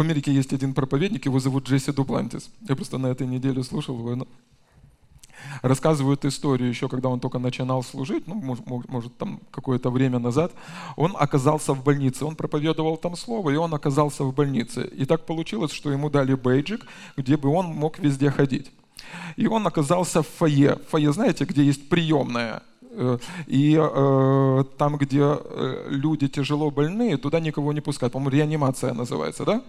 В Америке есть один проповедник, его зовут Джесси Дуплантис. Я просто на этой неделе слушал его. Рассказывают историю еще, когда он только начинал служить, ну, может, там какое-то время назад, он оказался в больнице. Он проповедовал там слово, и он оказался в больнице. И так получилось, что ему дали бейджик, где бы он мог везде ходить. И он оказался в фойе. Фойе, знаете, где есть приемная. Э, и э, там, где э, люди тяжело больные, туда никого не пускают. По-моему, реанимация называется, да?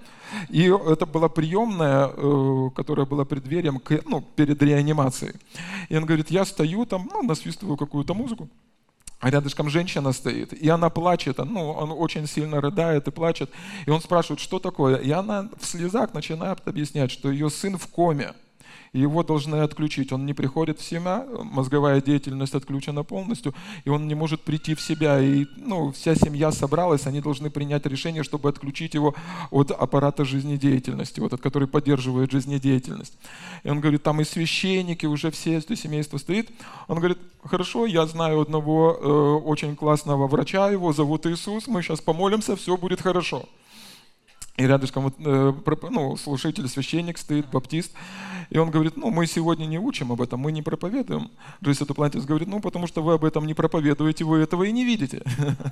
И это была приемная, э, которая была преддверием, к, ну, перед реанимацией. И он говорит, я стою там, ну, насвистываю какую-то музыку, а рядышком женщина стоит, и она плачет, ну, он очень сильно рыдает и плачет. И он спрашивает, что такое? И она в слезах начинает объяснять, что ее сын в коме его должны отключить. Он не приходит в себя, мозговая деятельность отключена полностью, и он не может прийти в себя. И ну, вся семья собралась, они должны принять решение, чтобы отключить его от аппарата жизнедеятельности, вот, от который поддерживает жизнедеятельность. И он говорит, там и священники, уже все это семейство стоит. Он говорит, хорошо, я знаю одного э, очень классного врача, его зовут Иисус, мы сейчас помолимся, все будет хорошо. И рядышком вот, э, ну, слушатель, священник стоит, баптист. И он говорит, ну, мы сегодня не учим об этом, мы не проповедуем. Джойс Атлантис говорит, ну, потому что вы об этом не проповедуете, вы этого и не видите.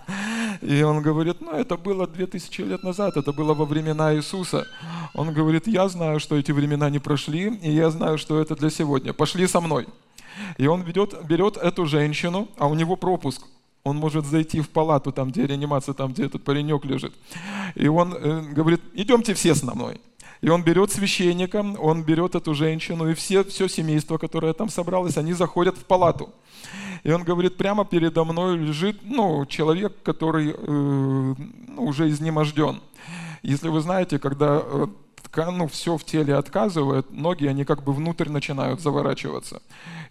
И он говорит, ну, это было 2000 лет назад, это было во времена Иисуса. Он говорит, я знаю, что эти времена не прошли, и я знаю, что это для сегодня. Пошли со мной. И он ведет, берет эту женщину, а у него пропуск – он может зайти в палату, там, где реанимация, там, где этот паренек лежит. И он э, говорит, идемте все с мной. И он берет священника, он берет эту женщину, и все, все семейство, которое там собралось, они заходят в палату. И он говорит, прямо передо мной лежит ну, человек, который э, ну, уже изнеможден. Если вы знаете, когда ну, все в теле отказывает, ноги, они как бы внутрь начинают заворачиваться.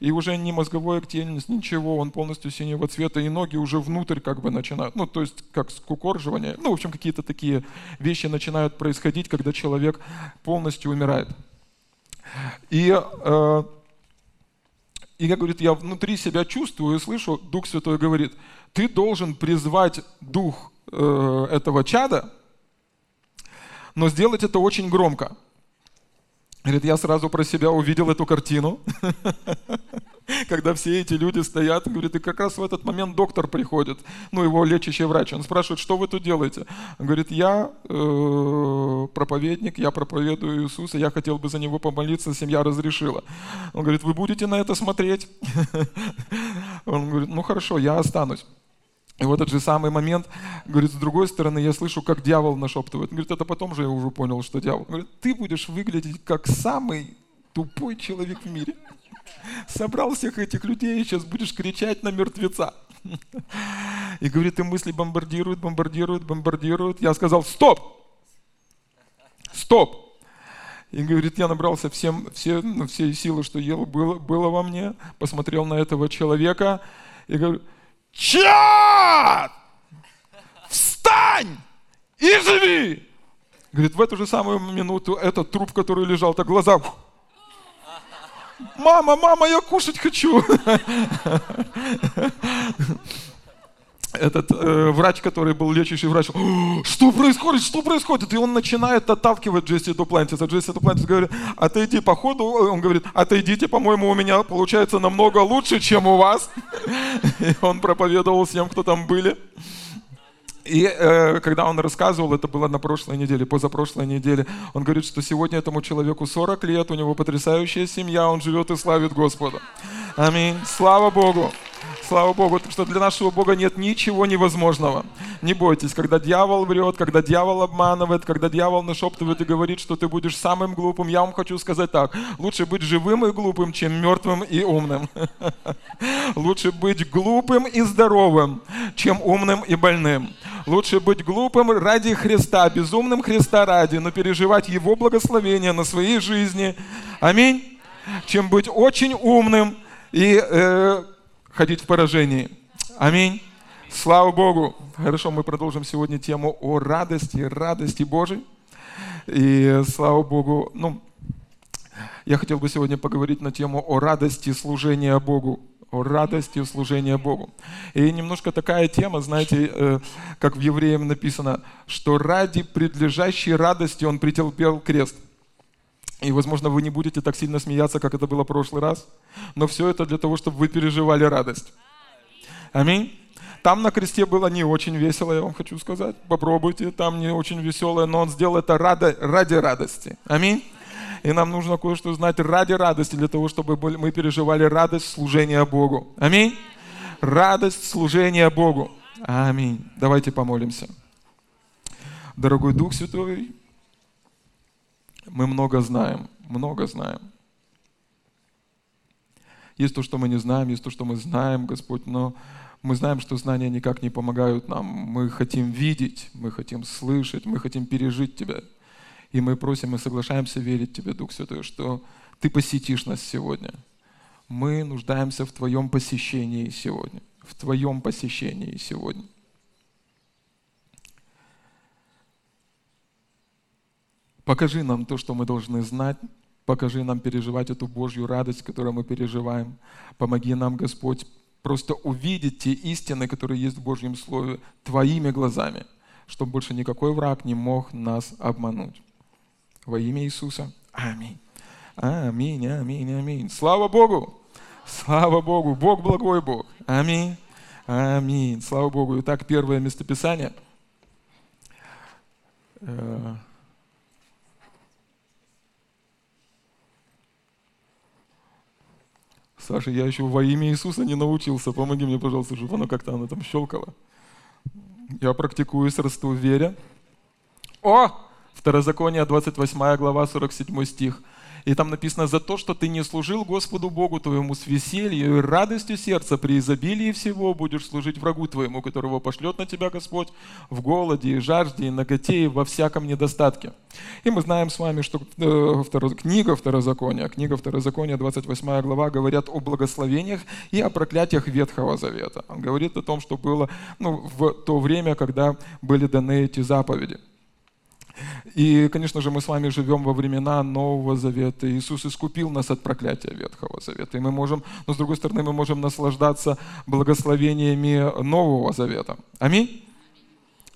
И уже не мозговой активность, ничего, он полностью синего цвета, и ноги уже внутрь как бы начинают, ну, то есть как скукорживание, ну, в общем, какие-то такие вещи начинают происходить, когда человек полностью умирает. И, э, и я, говорит, я внутри себя чувствую и слышу, Дух Святой говорит, ты должен призвать дух э, этого чада, но сделать это очень громко. Говорит, я сразу про себя увидел эту картину, когда все эти люди стоят, говорит, и как раз в этот момент доктор приходит, ну, его лечащий врач, он спрашивает, что вы тут делаете? Он говорит, я э, проповедник, я проповедую Иисуса, я хотел бы за него помолиться, семья разрешила. Он говорит, вы будете на это смотреть? Он говорит, ну хорошо, я останусь. И в этот же самый момент, говорит, с другой стороны, я слышу, как дьявол нашептывает. Он говорит, это потом же я уже понял, что дьявол. Он говорит, ты будешь выглядеть как самый тупой человек в мире. Собрал всех этих людей, и сейчас будешь кричать на мертвеца. И говорит, и мысли бомбардируют, бомбардируют, бомбардируют. Я сказал, стоп! Стоп! И говорит, я набрался всем, все, ну, силы, что ел, было, было во мне, посмотрел на этого человека и говорю, Чат! Встань и живи! Говорит, в эту же самую минуту этот труп, который лежал, так глаза... Мама, мама, я кушать хочу! Этот э, врач, который был лечащий врач, что происходит, что происходит? И он начинает отталкивать Джесси Дуплантиса. Джесси Дуплантис говорит, отойди по ходу. Он говорит, отойдите, по-моему, у меня получается намного лучше, чем у вас. И он проповедовал всем, кто там были. И э, когда он рассказывал, это было на прошлой неделе, позапрошлой неделе, он говорит, что сегодня этому человеку 40 лет, у него потрясающая семья, он живет и славит Господа. Аминь. Слава Богу. Слава Богу, что для нашего Бога нет ничего невозможного. Не бойтесь, когда дьявол врет, когда дьявол обманывает, когда дьявол нашептывает и говорит, что ты будешь самым глупым, я вам хочу сказать так. Лучше быть живым и глупым, чем мертвым и умным. Лучше быть глупым и здоровым, чем умным и больным. Лучше быть глупым ради Христа, безумным Христа ради, но переживать Его благословение на своей жизни. Аминь. Чем быть очень умным и э, ходить в поражении. Аминь. Слава Богу. Хорошо, мы продолжим сегодня тему о радости, радости Божьей. И слава Богу, ну, я хотел бы сегодня поговорить на тему о радости служения Богу. о радости в служении Богу. И немножко такая тема, знаете, э, как в Евреям написано, что ради предлежащей радости он претерпел крест. И, возможно, вы не будете так сильно смеяться, как это было в прошлый раз, но все это для того, чтобы вы переживали радость. Аминь. Там на кресте было не очень весело, я вам хочу сказать. Попробуйте, там не очень веселое, но он сделал это ради, ради радости. Аминь. И нам нужно кое-что знать ради радости, для того, чтобы мы переживали радость служения Богу. Аминь. Радость служения Богу. Аминь. Давайте помолимся. Дорогой Дух Святой, мы много знаем, много знаем. Есть то, что мы не знаем, есть то, что мы знаем, Господь, но мы знаем, что знания никак не помогают нам. Мы хотим видеть, мы хотим слышать, мы хотим пережить Тебя. И мы просим и соглашаемся верить Тебе, Дух Святой, что Ты посетишь нас сегодня. Мы нуждаемся в Твоем посещении сегодня. В Твоем посещении сегодня. Покажи нам то, что мы должны знать. Покажи нам переживать эту Божью радость, которую мы переживаем. Помоги нам, Господь, просто увидеть те истины, которые есть в Божьем Слове, Твоими глазами, чтобы больше никакой враг не мог нас обмануть. Во имя Иисуса. Аминь. Аминь, аминь, аминь. Слава Богу! Слава Богу! Бог благой Бог. Аминь. Аминь. Слава Богу. Итак, первое местописание. Саша, я еще во имя Иисуса не научился. Помоги мне, пожалуйста, чтобы оно как-то оно там щелкало. Я практикуюсь, расту в вере. О! Второзаконие, 28 глава, 47 стих. И там написано, за то, что ты не служил Господу Богу твоему с весельем и радостью сердца, при изобилии всего будешь служить врагу твоему, которого пошлет на тебя Господь в голоде и жажде, и наготе, и во всяком недостатке. И мы знаем с вами, что э, второ, книга Второзакония, книга Второзакония, 28 глава, говорят о благословениях и о проклятиях Ветхого Завета. Он говорит о том, что было ну, в то время, когда были даны эти заповеди. И, конечно же, мы с вами живем во времена Нового Завета. Иисус искупил нас от проклятия Ветхого Завета. И мы можем, но с другой стороны, мы можем наслаждаться благословениями Нового Завета. Аминь.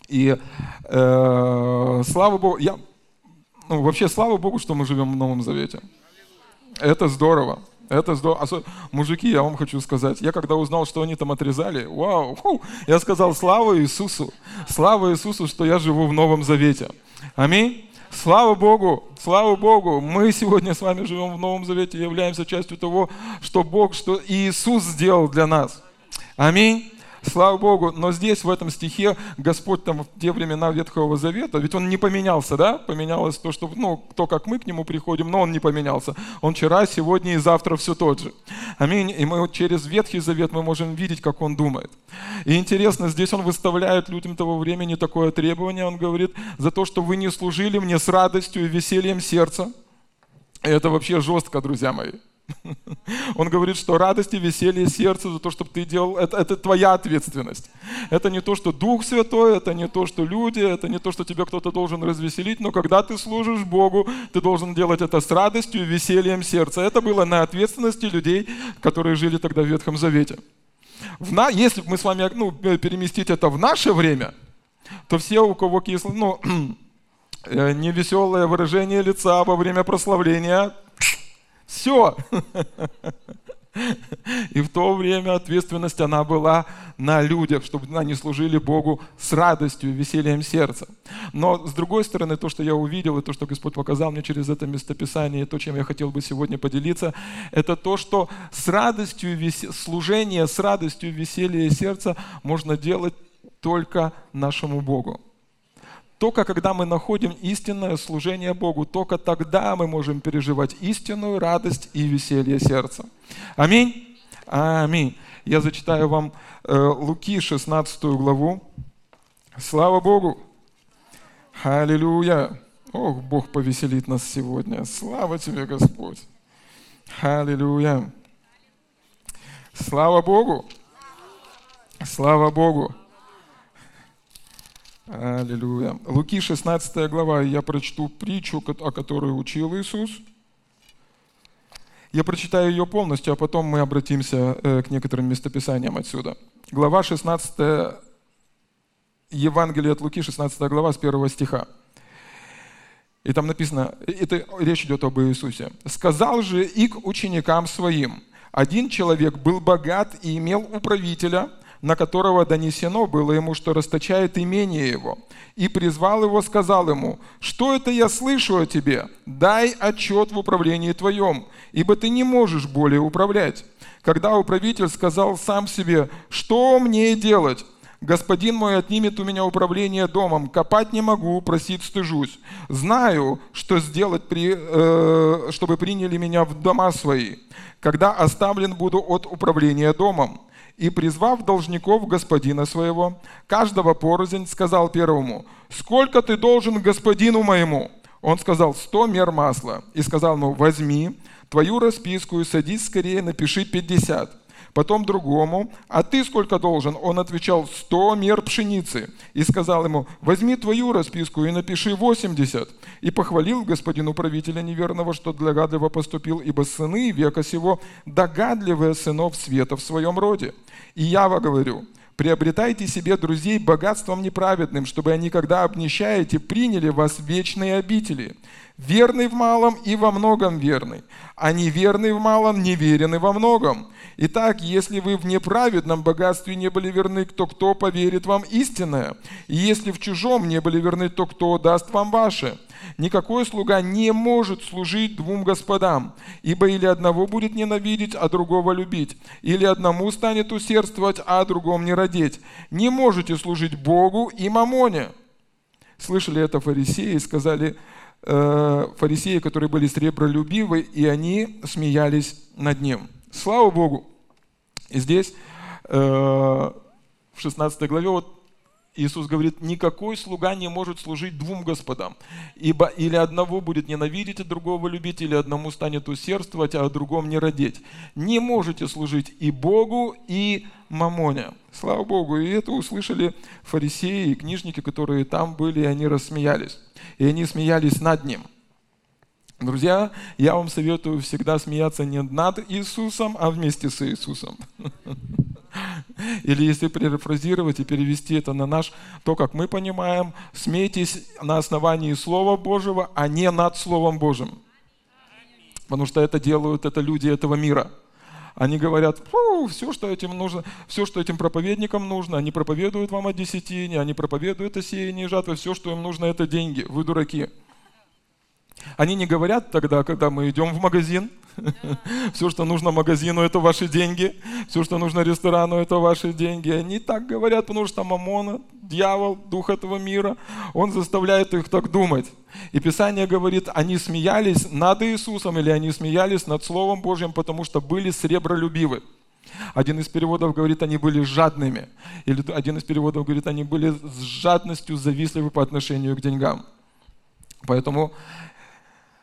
И э, слава Богу, я, ну, вообще слава Богу, что мы живем в Новом Завете. Это здорово. Это здорово. Мужики, я вам хочу сказать, я когда узнал, что они там отрезали, вау, фу, я сказал, слава Иисусу, слава Иисусу, что я живу в Новом Завете. Аминь. Слава Богу, слава Богу, мы сегодня с вами живем в Новом Завете, являемся частью того, что Бог, что Иисус сделал для нас. Аминь. Слава Богу, но здесь, в этом стихе, Господь там в те времена Ветхого Завета, ведь Он не поменялся, да? Поменялось то, что, ну, то, как мы к Нему приходим, но Он не поменялся. Он вчера, сегодня и завтра все тот же. Аминь. И мы через Ветхий Завет мы можем видеть, как Он думает. И интересно, здесь Он выставляет людям того времени такое требование. Он говорит, за то, что вы не служили мне с радостью и весельем сердца. И это вообще жестко, друзья мои. Он говорит, что радость и веселье сердца за то, чтобы ты делал, это, это твоя ответственность. Это не то, что Дух Святой, это не то, что люди, это не то, что тебе кто-то должен развеселить, но когда ты служишь Богу, ты должен делать это с радостью и весельем сердца. Это было на ответственности людей, которые жили тогда в Ветхом Завете. В на, если мы с вами ну, переместить это в наше время, то все, у кого кисло, ну, э, невеселое выражение лица во время прославления, все. И в то время ответственность, она была на людях, чтобы они служили Богу с радостью и весельем сердца. Но с другой стороны, то, что я увидел, и то, что Господь показал мне через это местописание, и то, чем я хотел бы сегодня поделиться, это то, что с радостью служение с радостью веселья сердца можно делать только нашему Богу. Только когда мы находим истинное служение Богу, только тогда мы можем переживать истинную радость и веселье сердца. Аминь. Аминь. Я зачитаю вам э, Луки 16 главу. Слава Богу. Аллилуйя. Ох, Бог повеселит нас сегодня. Слава тебе, Господь. Аллилуйя. Слава Богу. Слава Богу. Аллилуйя. Луки 16 глава, я прочту притчу, о которой учил Иисус. Я прочитаю ее полностью, а потом мы обратимся э, к некоторым местописаниям отсюда. Глава 16, Евангелие от Луки, 16 глава, с 1 стиха. И там написано, это речь идет об Иисусе. «Сказал же и к ученикам своим, один человек был богат и имел управителя, на которого донесено было ему, что расточает имение его. И призвал его, сказал ему, что это я слышу о тебе? Дай отчет в управлении твоем, ибо ты не можешь более управлять. Когда управитель сказал сам себе, что мне делать? Господин мой отнимет у меня управление домом, копать не могу, просить стыжусь. Знаю, что сделать, при, э, чтобы приняли меня в дома свои, когда оставлен буду от управления домом. И призвав должников господина своего, каждого порознь, сказал первому, «Сколько ты должен господину моему?» Он сказал, «Сто мер масла». И сказал ему, «Возьми твою расписку и садись скорее, напиши пятьдесят». Потом другому, а ты сколько должен? Он отвечал, сто мер пшеницы. И сказал ему, возьми твою расписку и напиши восемьдесят. И похвалил господину правителя неверного, что догадливо поступил, ибо сыны века сего догадливые сынов света в своем роде. И я вам говорю, приобретайте себе друзей богатством неправедным, чтобы они, когда обнищаете, приняли вас в вечные обители. Верный в малом и во многом верный, а неверный в малом неверен и во многом. Итак, если вы в неправедном богатстве не были верны, то кто поверит вам истинное? И если в чужом не были верны, то кто даст вам ваше? Никакой слуга не может служить двум господам, ибо или одного будет ненавидеть, а другого любить, или одному станет усердствовать, а другому не родить. Не можете служить Богу и мамоне. Слышали это фарисеи и сказали, э, фарисеи, которые были сребролюбивы, и они смеялись над ним. Слава Богу! И здесь, э, в 16 главе, вот Иисус говорит, никакой слуга не может служить двум господам, ибо или одного будет ненавидеть, а другого любить, или одному станет усердствовать, а о другом не родить. Не можете служить и Богу, и мамоне. Слава Богу. И это услышали фарисеи и книжники, которые там были, и они рассмеялись. И они смеялись над ним. Друзья, я вам советую всегда смеяться не над Иисусом, а вместе с Иисусом. Или если перефразировать и перевести это на наш, то, как мы понимаем, смейтесь на основании Слова Божьего, а не над Словом Божьим. Потому что это делают это люди этого мира. Они говорят, все, что этим нужно, все, что этим проповедникам нужно, они проповедуют вам о десятине, они проповедуют о сеянии жатвы, все, что им нужно, это деньги. Вы дураки. Они не говорят тогда, когда мы идем в магазин, все, что нужно магазину, это ваши деньги, все, что нужно ресторану, это ваши деньги. Они так говорят, потому что Мамона, дьявол, дух этого мира, он заставляет их так думать. И Писание говорит, они смеялись над Иисусом или они смеялись над Словом Божьим, потому что были сребролюбивы. Один из переводов говорит, они были жадными. Или один из переводов говорит, они были с жадностью завистливы по отношению к деньгам. Поэтому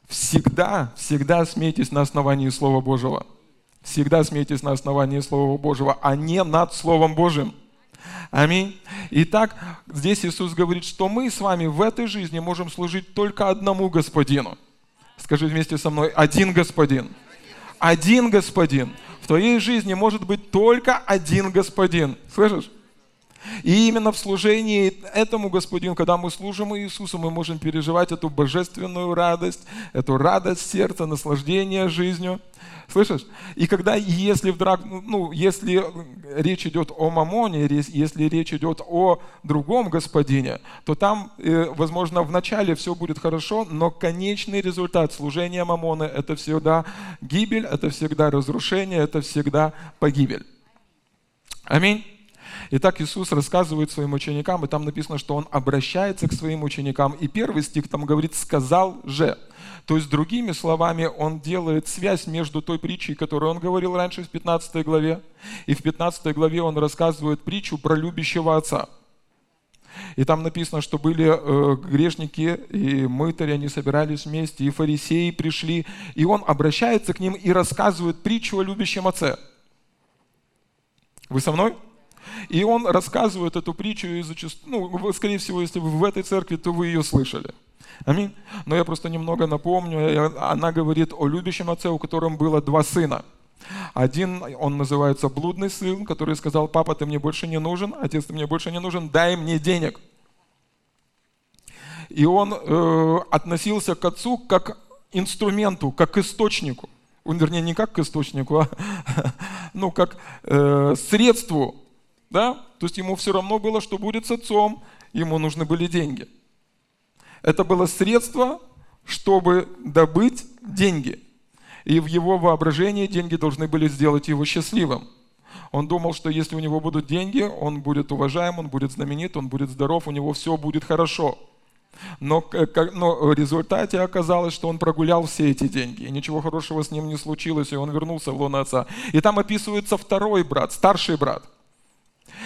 Всегда, всегда смейтесь на основании Слова Божьего. Всегда смейтесь на основании Слова Божьего, а не над Словом Божьим. Аминь. Итак, здесь Иисус говорит, что мы с вами в этой жизни можем служить только одному Господину. Скажи вместе со мной, один Господин. Один Господин. В твоей жизни может быть только один Господин. Слышишь? И именно в служении этому Господину, когда мы служим Иисусу, мы можем переживать эту божественную радость, эту радость сердца, наслаждение жизнью. Слышишь? И когда, если, вдраг, ну, если речь идет о мамоне, если речь идет о другом господине, то там, э, возможно, в начале все будет хорошо, но конечный результат служения мамоны – это всегда гибель, это всегда разрушение, это всегда погибель. Аминь. Итак, Иисус рассказывает своим ученикам, и там написано, что Он обращается к своим ученикам. И первый стих там говорит «сказал же». То есть, другими словами, Он делает связь между той притчей, которую Он говорил раньше в 15 главе, и в 15 главе Он рассказывает притчу про любящего отца. И там написано, что были э, грешники и мытари, они собирались вместе, и фарисеи пришли, и он обращается к ним и рассказывает притчу о любящем отце. Вы со мной? И он рассказывает эту притчу, и зачастую, ну, скорее всего, если вы в этой церкви, то вы ее слышали. Аминь. Но я просто немного напомню, она говорит о любящем отце, у которого было два сына. Один, он называется блудный сын, который сказал, папа, ты мне больше не нужен, отец, ты мне больше не нужен, дай мне денег. И он э, относился к отцу как инструменту, как источнику. Он, вернее, не как к источнику, а ну, как э, средству. Да? То есть ему все равно было, что будет с отцом, ему нужны были деньги. Это было средство, чтобы добыть деньги. И в его воображении деньги должны были сделать его счастливым. Он думал, что если у него будут деньги, он будет уважаем, он будет знаменит, он будет здоров, у него все будет хорошо. Но, но в результате оказалось, что он прогулял все эти деньги, и ничего хорошего с ним не случилось, и он вернулся в лоно отца. И там описывается второй брат, старший брат –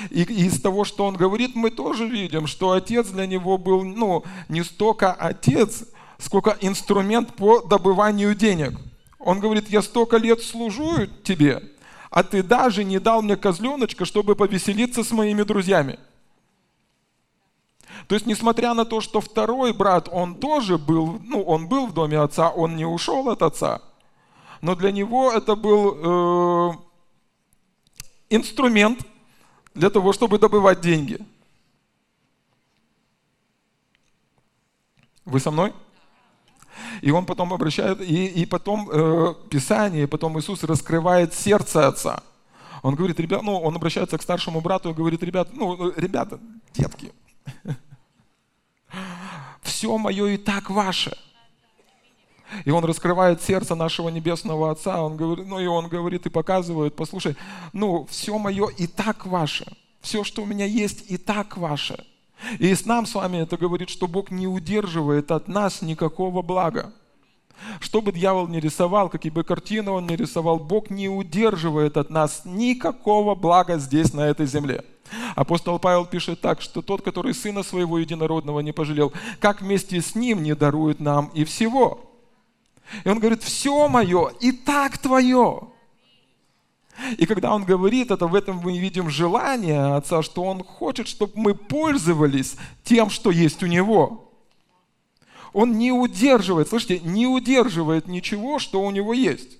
и из того, что он говорит, мы тоже видим, что отец для него был ну, не столько отец, сколько инструмент по добыванию денег. Он говорит, я столько лет служу тебе, а ты даже не дал мне козленочка, чтобы повеселиться с моими друзьями. То есть, несмотря на то, что второй брат, он тоже был, ну, он был в доме отца, он не ушел от отца, но для него это был э, инструмент, для того, чтобы добывать деньги. Вы со мной? И он потом обращает, и, и потом э, Писание, потом Иисус раскрывает сердце отца. Он говорит, ребят, ну, он обращается к старшему брату и говорит, ребят, ну, ребята, детки, все мое и так ваше. И он раскрывает сердце нашего Небесного Отца, он говорит, ну и он говорит и показывает, послушай, ну все мое и так ваше, все, что у меня есть, и так ваше. И с нам с вами это говорит, что Бог не удерживает от нас никакого блага. Что бы дьявол не рисовал, какие бы картины он не рисовал, Бог не удерживает от нас никакого блага здесь, на этой земле. Апостол Павел пишет так, что тот, который сына своего единородного не пожалел, как вместе с ним не дарует нам и всего. И он говорит, все мое и так твое. И когда он говорит это, в этом мы видим желание Отца, что Он хочет, чтобы мы пользовались тем, что есть у Него. Он не удерживает, слышите, не удерживает ничего, что у Него есть.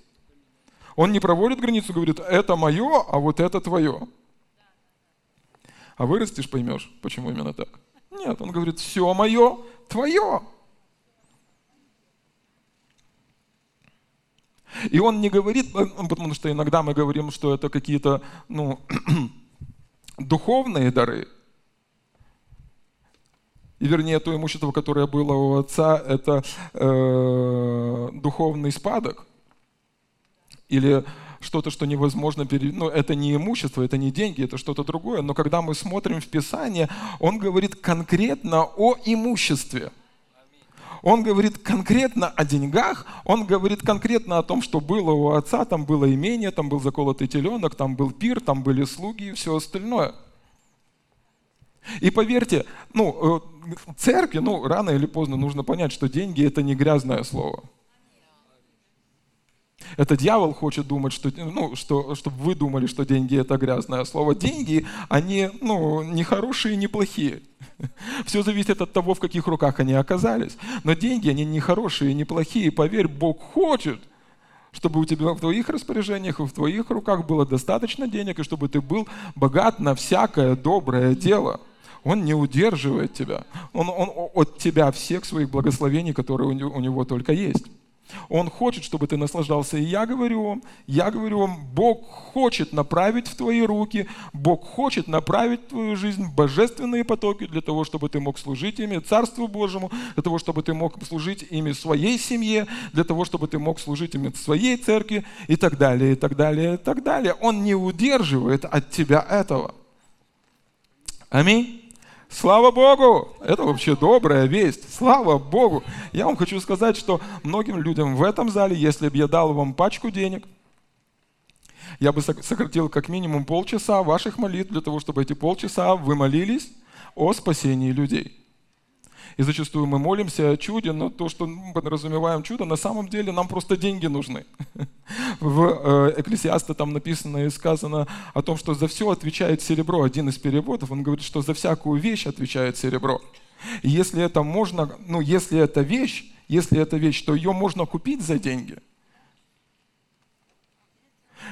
Он не проводит границу, говорит, это мое, а вот это твое. А вырастешь, поймешь, почему именно так. Нет, он говорит, все мое, твое. И он не говорит, э, ну, потому что иногда мы говорим, что это какие-то ну, духовные дары. И вернее, то имущество, которое было у отца, это э, духовный спадок. Или что-то, что невозможно перевести. Ну, это не имущество, это не деньги, это что-то другое. Но когда мы смотрим в Писание, он говорит конкретно о имуществе – он говорит конкретно о деньгах, он говорит конкретно о том, что было у отца, там было имение, там был заколотый теленок, там был пир, там были слуги и все остальное. И поверьте, ну, э, церкви, ну, рано или поздно нужно понять, что деньги – это не грязное слово. Это дьявол хочет думать, что, ну, что, чтобы вы думали, что деньги это грязное слово. Деньги, они ну, не хорошие, не плохие. Все зависит от того, в каких руках они оказались. Но деньги, они не хорошие, не плохие. Поверь, Бог хочет, чтобы у тебя в твоих распоряжениях и в твоих руках было достаточно денег, и чтобы ты был богат на всякое доброе дело. Он не удерживает тебя. Он, он от тебя всех своих благословений, которые у него только есть. Он хочет, чтобы ты наслаждался. И я говорю вам, я говорю вам, Бог хочет направить в твои руки, Бог хочет направить в твою жизнь божественные потоки для того, чтобы ты мог служить ими Царству Божьему, для того, чтобы ты мог служить ими своей семье, для того, чтобы ты мог служить ими своей церкви и так далее, и так далее, и так далее. Он не удерживает от тебя этого. Аминь. Слава Богу! Это вообще добрая весть. Слава Богу! Я вам хочу сказать, что многим людям в этом зале, если бы я дал вам пачку денег, я бы сократил как минимум полчаса ваших молитв для того, чтобы эти полчаса вы молились о спасении людей. И зачастую мы молимся о чуде, но то, что мы подразумеваем чудо, на самом деле нам просто деньги нужны. В э, Экклесиаста там написано и сказано о том, что за все отвечает серебро. Один из переводов, он говорит, что за всякую вещь отвечает серебро. Если это можно, ну, если это вещь, если это вещь, то ее можно купить за деньги –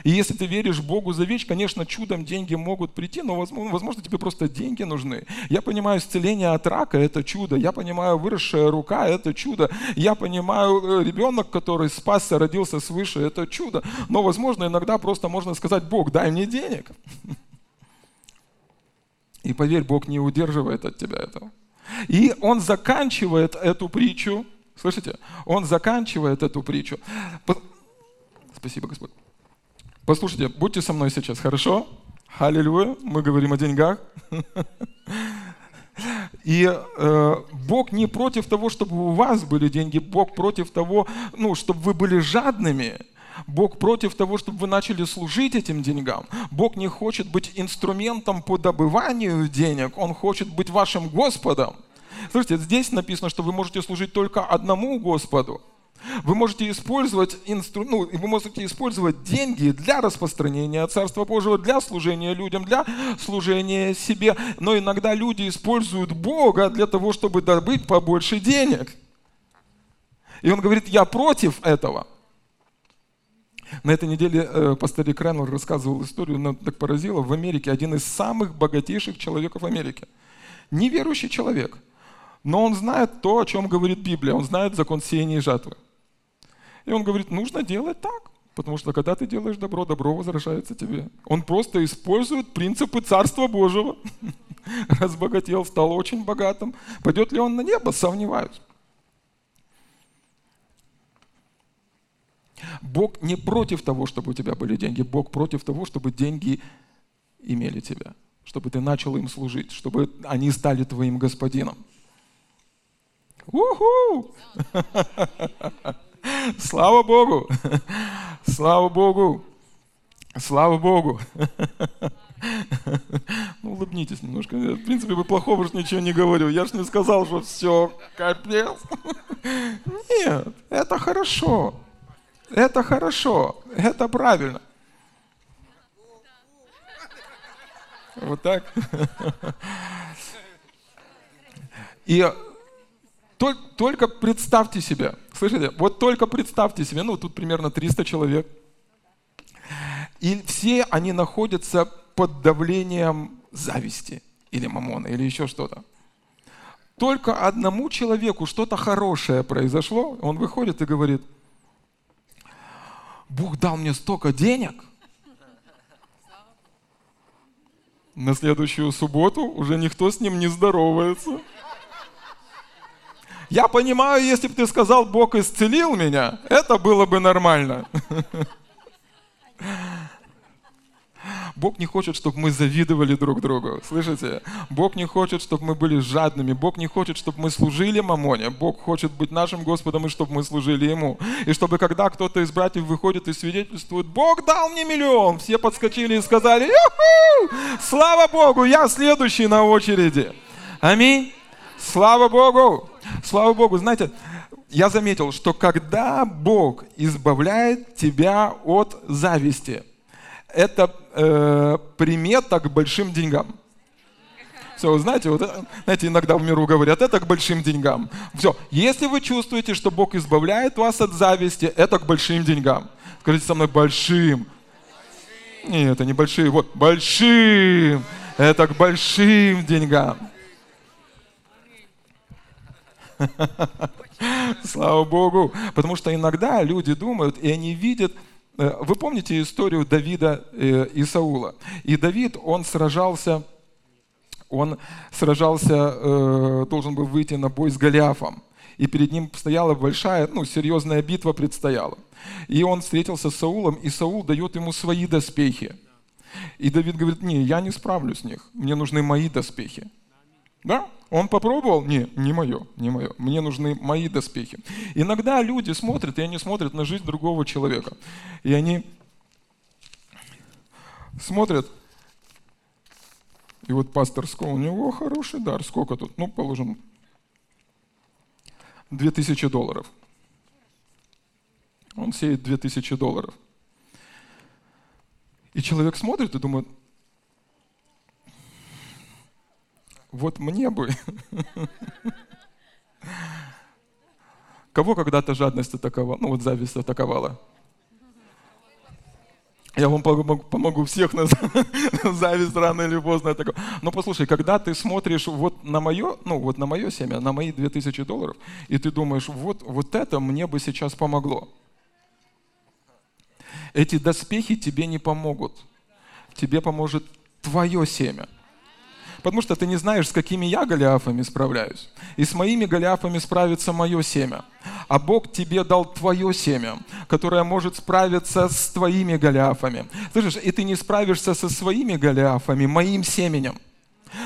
и если ты веришь Богу за вещь, конечно, чудом деньги могут прийти, но, возможно, тебе просто деньги нужны. Я понимаю, исцеление от рака – это чудо. Я понимаю, выросшая рука – это чудо. Я понимаю, э, ребенок, который спасся, родился свыше – это чудо. Но, возможно, иногда просто можно сказать, Бог, дай мне денег. И поверь, Бог не удерживает от тебя этого. И он заканчивает эту притчу, слышите, он заканчивает эту притчу. Спасибо, Господь. Послушайте, будьте со мной сейчас, хорошо? Аллилуйя, мы говорим о деньгах. И э, Бог не против того, чтобы у вас были деньги, Бог против того, ну, чтобы вы были жадными. Бог против того, чтобы вы начали служить этим деньгам. Бог не хочет быть инструментом по добыванию денег, Он хочет быть вашим Господом. Слушайте, здесь написано, что вы можете служить только одному Господу. Вы можете использовать, инстру... ну, вы можете использовать деньги для распространения Царства Божьего, для служения людям, для служения себе. Но иногда люди используют Бога для того, чтобы добыть побольше денег. И он говорит, я против этого. На этой неделе э, пастор Кренвелл рассказывал историю, но так поразило. В Америке один из самых богатейших человеков Америки. Неверующий человек. Но он знает то, о чем говорит Библия. Он знает закон сеяния и жатвы. И он говорит, нужно делать так. Потому что когда ты делаешь добро, добро возвращается тебе. Он просто использует принципы Царства Божьего. Разбогател, стал очень богатым. Пойдет ли он на небо? Сомневаюсь. Бог не против того, чтобы у тебя были деньги. Бог против того, чтобы деньги имели тебя. Чтобы ты начал им служить. Чтобы они стали твоим господином. Уху! Слава Богу! Слава Богу! Слава Богу! Ну, улыбнитесь немножко. Я, в принципе, бы плохого же ничего не говорю. Я же не сказал, что все, капец. Нет, это хорошо. Это хорошо. Это правильно. Вот так. И только представьте себе, слышите, вот только представьте себе, ну тут примерно 300 человек, и все они находятся под давлением зависти или мамона, или еще что-то. Только одному человеку что-то хорошее произошло, он выходит и говорит, Бог дал мне столько денег, на следующую субботу уже никто с ним не здоровается. Я понимаю, если бы ты сказал, Бог исцелил меня, это было бы нормально. Бог не хочет, чтобы мы завидовали друг другу. Слышите? Бог не хочет, чтобы мы были жадными. Бог не хочет, чтобы мы служили Мамоне. Бог хочет быть нашим Господом, и чтобы мы служили Ему. И чтобы когда кто-то из братьев выходит и свидетельствует, Бог дал мне миллион, все подскочили и сказали, Ю-ху! слава Богу, я следующий на очереди. Аминь. Слава Богу! Слава Богу! Знаете, я заметил, что когда Бог избавляет тебя от зависти, это э, примета к большим деньгам. Все, знаете, вот, знаете, иногда в миру говорят, это к большим деньгам. Все, если вы чувствуете, что Бог избавляет вас от зависти, это к большим деньгам. Скажите со мной, большим. Нет, это не большие, вот, большим. Это к большим деньгам. Слава Богу. Потому что иногда люди думают, и они видят, э, вы помните историю Давида э, и Саула? И Давид, он сражался, он сражался, э, должен был выйти на бой с Голиафом. И перед ним стояла большая, ну, серьезная битва предстояла. И он встретился с Саулом, и Саул дает ему свои доспехи. И Давид говорит, не, я не справлюсь с них, мне нужны мои доспехи. Да? Он попробовал? Не, не мое, не мое. Мне нужны мои доспехи. Иногда люди смотрят, и они смотрят на жизнь другого человека. И они смотрят, и вот пастор сказал, у него хороший дар. Сколько тут? Ну, положим, 2000 долларов. Он сеет 2000 долларов. И человек смотрит и думает, вот мне бы. Кого когда-то жадность атаковала, ну вот зависть атаковала? Я вам помогу, помогу всех на зависть рано или поздно. Это... Но послушай, когда ты смотришь вот на мое, ну вот на мое семя, на мои 2000 долларов, и ты думаешь, вот, вот это мне бы сейчас помогло. Эти доспехи тебе не помогут. Тебе поможет твое семя. Потому что ты не знаешь, с какими я Голиафами справляюсь. И с моими Голиафами справится мое семя. А Бог тебе дал твое семя, которое может справиться с твоими Голиафами. Слышишь, и ты не справишься со своими Голиафами, моим семенем.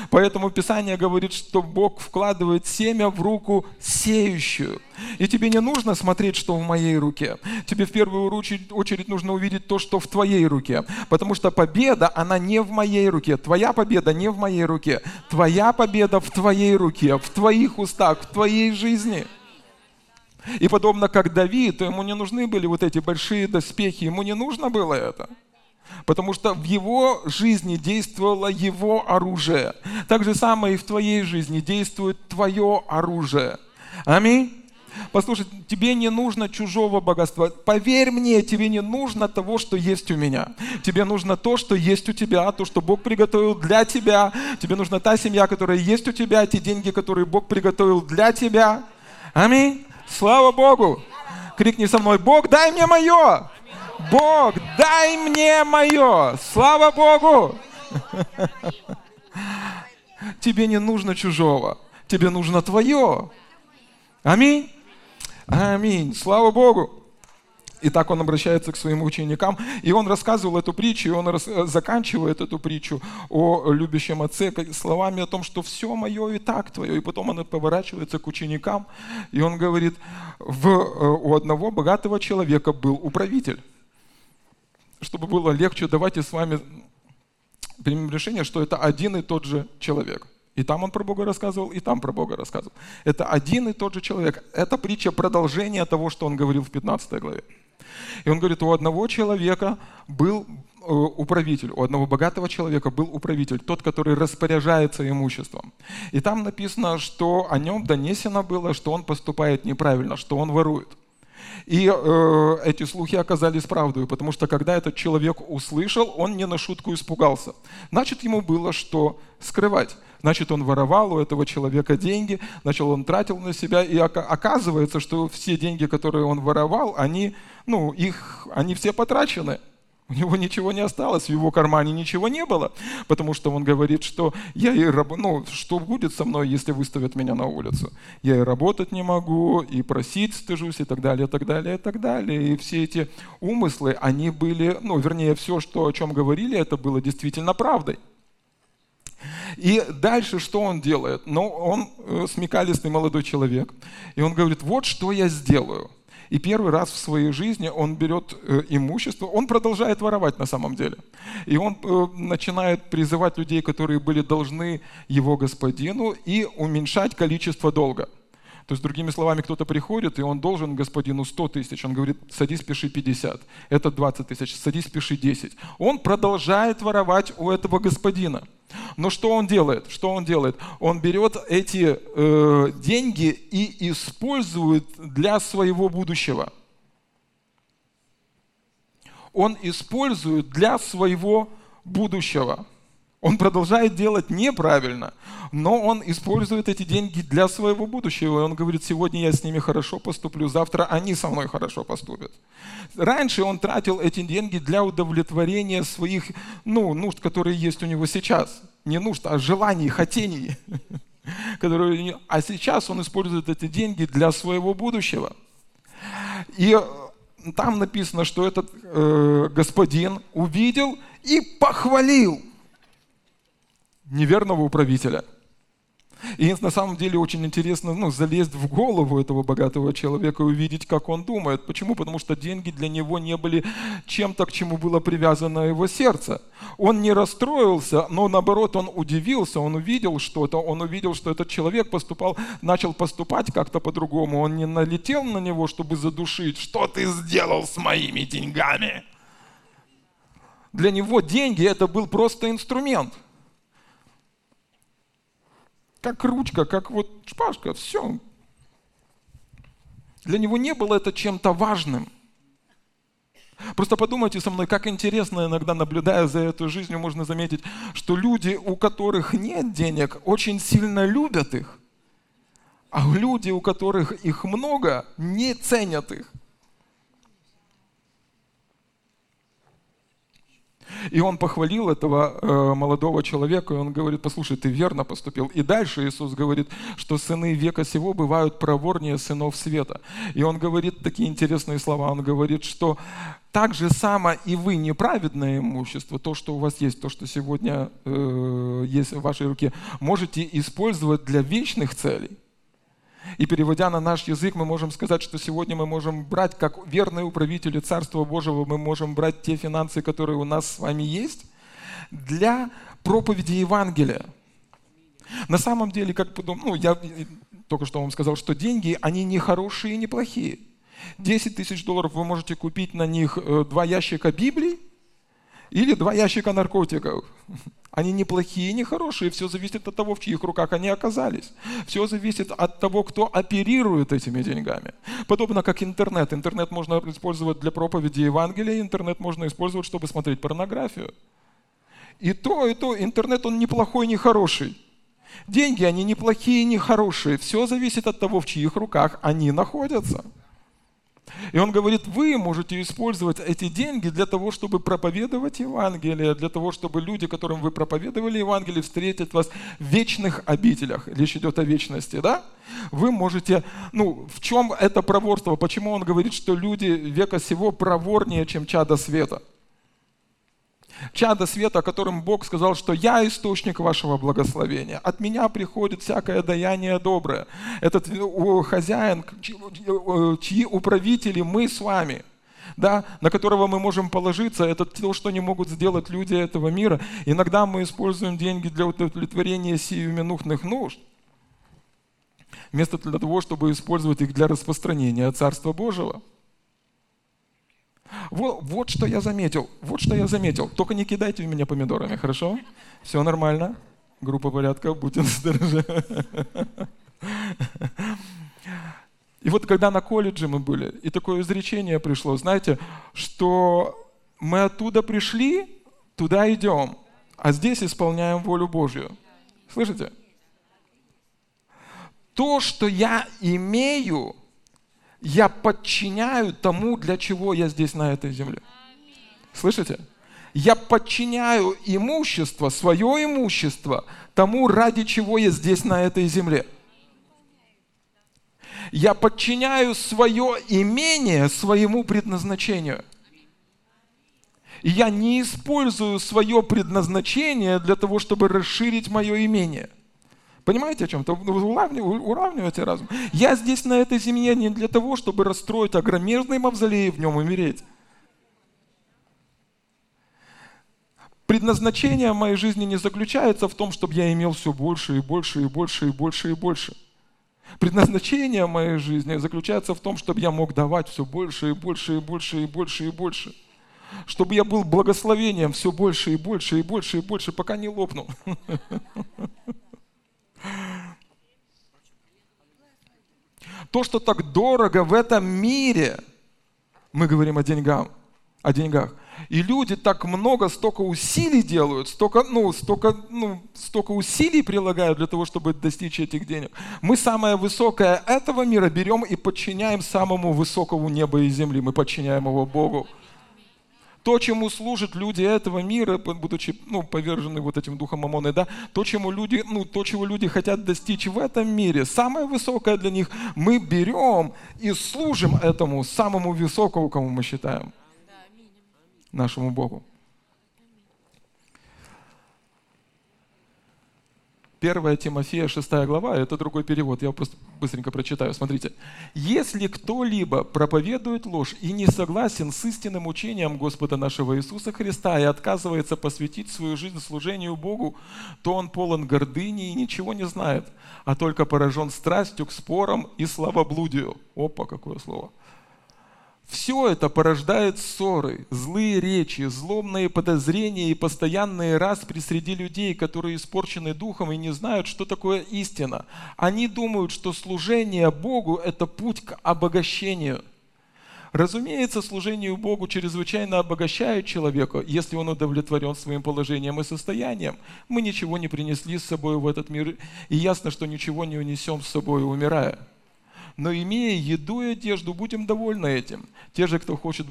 Поэтому Писание говорит, что Бог вкладывает семя в руку сеющую. И тебе не нужно смотреть, что в моей руке. Тебе в первую очередь нужно увидеть то, что в твоей руке. Потому что победа, она не в моей руке. Твоя победа не в моей руке. Твоя победа в твоей руке, в твоих устах, в твоей жизни. И подобно как Давид, ему не нужны были вот эти большие доспехи, ему не нужно было это. Потому что в его жизни действовало его оружие. Так же самое и в твоей жизни действует твое оружие. Аминь. Послушай, тебе не нужно чужого богатства. Поверь мне, тебе не нужно того, что есть у меня. Тебе нужно то, что есть у тебя, то, что Бог приготовил для тебя. Тебе нужна та семья, которая есть у тебя, те деньги, которые Бог приготовил для тебя. Аминь. Слава Богу. Крикни со мной, Бог, дай мне мое. Бог, дай мне мое. Слава Богу. Тебе не нужно чужого. Тебе нужно твое. Аминь. Аминь. Слава Богу. И так он обращается к своим ученикам. И он рассказывал эту притчу, и он рас... Э, заканчивает эту притчу о любящем отце словами о том, что все мое и так твое. И потом он поворачивается к ученикам, и он говорит, в... Э, у одного богатого человека был управитель чтобы было легче, давайте с вами примем решение, что это один и тот же человек. И там он про Бога рассказывал, и там про Бога рассказывал. Это один и тот же человек. Это притча продолжение того, что он говорил в 15 главе. И он говорит, у одного человека был э, управитель, у одного богатого человека был управитель, тот, который распоряжается имуществом. И там написано, что о нем донесено было, что он поступает неправильно, что он ворует. И э, эти слухи оказались правдой, потому что когда этот человек услышал, он не на шутку испугался. Значит, ему было что скрывать. Значит, он воровал у этого человека деньги, значит, он тратил на себя, и оказывается, что все деньги, которые он воровал, они, ну, их, они все потрачены. У него ничего не осталось, в его кармане ничего не было, потому что он говорит, что я и раб... ну, что будет со мной, если выставят меня на улицу? Я и работать не могу, и просить стыжусь, и так далее, и так далее, и так далее. И все эти умыслы, они были, ну, вернее, все, что, о чем говорили, это было действительно правдой. И дальше что он делает? Ну, он э, смекалистый молодой человек, и он говорит, вот что я сделаю – и первый раз в своей жизни он берет э, имущество, он продолжает воровать на самом деле. И он э, начинает призывать людей, которые были должны его господину, и уменьшать количество долга. То есть, другими словами, кто-то приходит, и он должен господину 100 тысяч. Он говорит, садись, пиши 50. Это 20 тысяч, садись, пиши 10. Он продолжает воровать у этого господина. Но что он делает? Что он делает? Он берет эти э, деньги и использует для своего будущего. Он использует для своего будущего. Он продолжает делать неправильно, но он использует эти деньги для своего будущего. И он говорит, сегодня я с ними хорошо поступлю, завтра они со мной хорошо поступят. Раньше он тратил эти деньги для удовлетворения своих ну, нужд, которые есть у него сейчас. Не нужд, а желаний, хотений. Которые... А сейчас он использует эти деньги для своего будущего. И там написано, что этот э, господин увидел и похвалил неверного управителя. И на самом деле очень интересно ну, залезть в голову этого богатого человека и увидеть, как он думает. Почему? Потому что деньги для него не были чем-то, к чему было привязано его сердце. Он не расстроился, но наоборот он удивился, он увидел что-то, он увидел, что этот человек поступал, начал поступать как-то по-другому. Он не налетел на него, чтобы задушить. Что ты сделал с моими деньгами? Для него деньги это был просто инструмент – как ручка, как вот шпажка, все. Для него не было это чем-то важным. Просто подумайте со мной, как интересно иногда, наблюдая за этой жизнью, можно заметить, что люди, у которых нет денег, очень сильно любят их. А люди, у которых их много, не ценят их. И он похвалил этого э, молодого человека, и он говорит, послушай, ты верно поступил. И дальше Иисус говорит, что сыны века сего бывают проворнее сынов света. И он говорит такие интересные слова. Он говорит, что так же само и вы неправедное имущество, то, что у вас есть, то, что сегодня э, есть в вашей руке, можете использовать для вечных целей. И переводя на наш язык, мы можем сказать, что сегодня мы можем брать, как верные управители Царства Божьего, мы можем брать те финансы, которые у нас с вами есть, для проповеди Евангелия. На самом деле, как подумал, ну, я только что вам сказал, что деньги, они не хорошие и не плохие. 10 тысяч долларов вы можете купить на них э, два ящика Библии или два ящика наркотиков. Они не плохие, не хорошие, все зависит от того, в чьих руках они оказались. Все зависит от того, кто оперирует этими деньгами. Подобно как интернет. Интернет можно использовать для проповеди Евангелия, интернет можно использовать, чтобы смотреть порнографию. И то, и то, интернет, он не плохой, не хороший. Деньги, они не плохие, не хорошие. Все зависит от того, в чьих руках они находятся. И он говорит, вы можете использовать эти деньги для того, чтобы проповедовать Евангелие, для того, чтобы люди, которым вы проповедовали Евангелие, встретят вас в вечных обителях. Речь идет о вечности, да? Вы можете, ну, в чем это проворство? Почему он говорит, что люди века сего проворнее, чем чада света? Чада света, о котором Бог сказал, что я источник вашего благословения. От меня приходит всякое даяние доброе. Этот хозяин, чьи управители мы с вами – да, на которого мы можем положиться, это то, что не могут сделать люди этого мира. Иногда мы используем деньги для удовлетворения сиюминутных нужд, вместо того, чтобы использовать их для распространения Царства Божьего. Вот, вот что я заметил, вот что я заметил. Только не кидайте в меня помидорами, хорошо? Все нормально? Группа порядка, будьте настороже. И вот когда на колледже мы были, и такое изречение пришло, знаете, что мы оттуда пришли, туда идем, а здесь исполняем волю Божью. Слышите? То, что я имею, я подчиняю тому, для чего я здесь на этой земле. Слышите? Я подчиняю имущество, свое имущество, тому, ради чего я здесь на этой земле. Я подчиняю свое имение своему предназначению. И я не использую свое предназначение для того, чтобы расширить мое имение. Понимаете о чем-то? Вы уравниваете разум. Я здесь на этой земле не для того, чтобы расстроить огромезный мавзолей и в нем умереть. Предназначение моей жизни не заключается в том, чтобы я имел все больше и больше и больше и больше и больше. Предназначение моей жизни заключается в том, чтобы я мог давать все больше и больше и больше и больше и больше. Чтобы я был благословением все больше и больше и больше и больше, пока не лопнул. То, что так дорого в этом мире, мы говорим о деньгах, о деньгах. И люди так много, столько усилий делают, столько, ну, столько, ну, столько усилий прилагают для того, чтобы достичь этих денег. Мы самое высокое этого мира берем и подчиняем самому высокому неба и земли. Мы подчиняем его Богу то, чему служат люди этого мира, будучи ну, повержены вот этим духом Мамоны, да, то, чему люди, ну, то, чего люди хотят достичь в этом мире, самое высокое для них, мы берем и служим этому самому высокому, кому мы считаем, нашему Богу. 1 Тимофея, 6 глава, это другой перевод, я просто быстренько прочитаю. Смотрите. «Если кто-либо проповедует ложь и не согласен с истинным учением Господа нашего Иисуса Христа и отказывается посвятить свою жизнь служению Богу, то он полон гордыни и ничего не знает, а только поражен страстью к спорам и славоблудию». Опа, какое слово. Все это порождает ссоры, злые речи, злобные подозрения и постоянные распри среди людей, которые испорчены духом и не знают, что такое истина. Они думают, что служение Богу – это путь к обогащению. Разумеется, служение Богу чрезвычайно обогащает человека, если он удовлетворен своим положением и состоянием. Мы ничего не принесли с собой в этот мир, и ясно, что ничего не унесем с собой, умирая но имея еду и одежду, будем довольны этим. Те же, кто хочет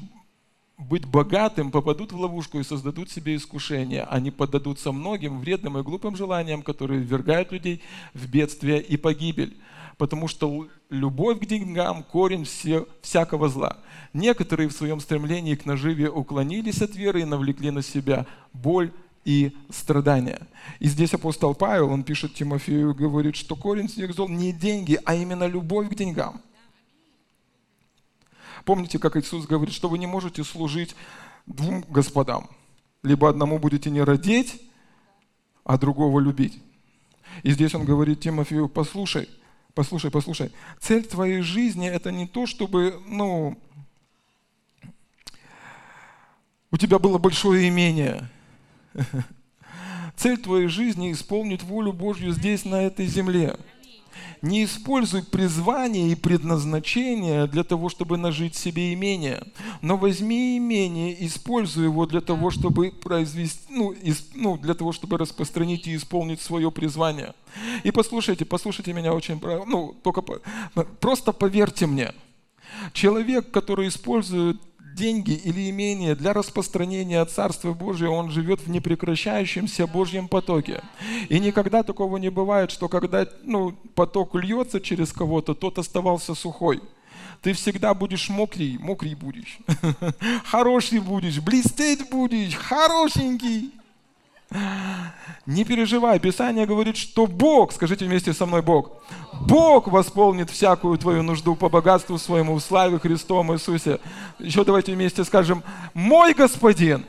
быть богатым, попадут в ловушку и создадут себе искушение. Они поддадутся многим вредным и глупым желаниям, которые ввергают людей в бедствие и погибель. Потому что любовь к деньгам – корень все, всякого зла. Некоторые в своем стремлении к наживе уклонились от веры и навлекли на себя боль и страдания. И здесь апостол Павел, он пишет Тимофею, говорит, что корень всех зол не деньги, а именно любовь к деньгам. Помните, как Иисус говорит, что вы не можете служить двум господам. Либо одному будете не родить, а другого любить. И здесь он говорит Тимофею, послушай, послушай, послушай, цель твоей жизни это не то, чтобы, ну, у тебя было большое имение, Цель твоей жизни – исполнить волю Божью здесь, на этой земле. Не используй призвание и предназначение для того, чтобы нажить себе имение, но возьми имение, используй его для того, чтобы произвести, ну, из, ну, для того, чтобы распространить и исполнить свое призвание. И послушайте, послушайте меня очень, ну, только просто поверьте мне. Человек, который использует деньги или имение для распространения Царства Божия, он живет в непрекращающемся Божьем потоке. И никогда такого не бывает, что когда ну, поток льется через кого-то, тот оставался сухой ты всегда будешь мокрый, мокрый будешь, хороший будешь, блестеть будешь, хорошенький. Не переживай, Писание говорит, что Бог, скажите вместе со мной Бог, Бог восполнит всякую твою нужду по богатству своему в славе Христом Иисусе. Еще давайте вместе скажем, мой Господин,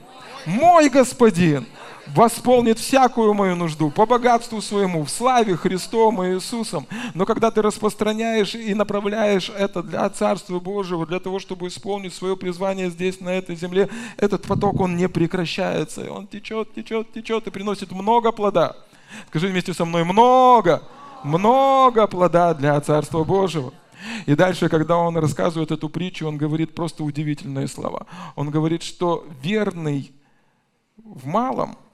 мой Господин восполнит всякую мою нужду по богатству своему, в славе Христом и Иисусом. Но когда ты распространяешь и направляешь это для Царства Божьего, для того, чтобы исполнить свое призвание здесь, на этой земле, этот поток, он не прекращается. Он течет, течет, течет и приносит много плода. Скажи вместе со мной, много, много плода для Царства Божьего. И дальше, когда он рассказывает эту притчу, он говорит просто удивительные слова. Он говорит, что верный в малом –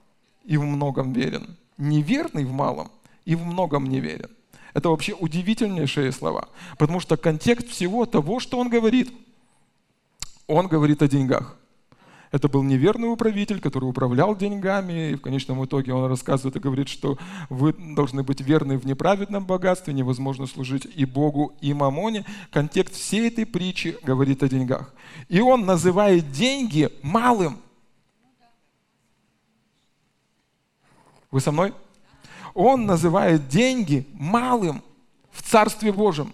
и в многом верен. Неверный в малом и в многом не верен. Это вообще удивительнейшие слова, потому что контекст всего того, что он говорит, он говорит о деньгах. Это был неверный управитель, который управлял деньгами, и в конечном итоге он рассказывает и говорит, что вы должны быть верны в неправедном богатстве, невозможно служить и Богу, и мамоне. Контекст всей этой притчи говорит о деньгах. И он называет деньги малым. Вы со мной? Он называет деньги малым в Царстве Божьем.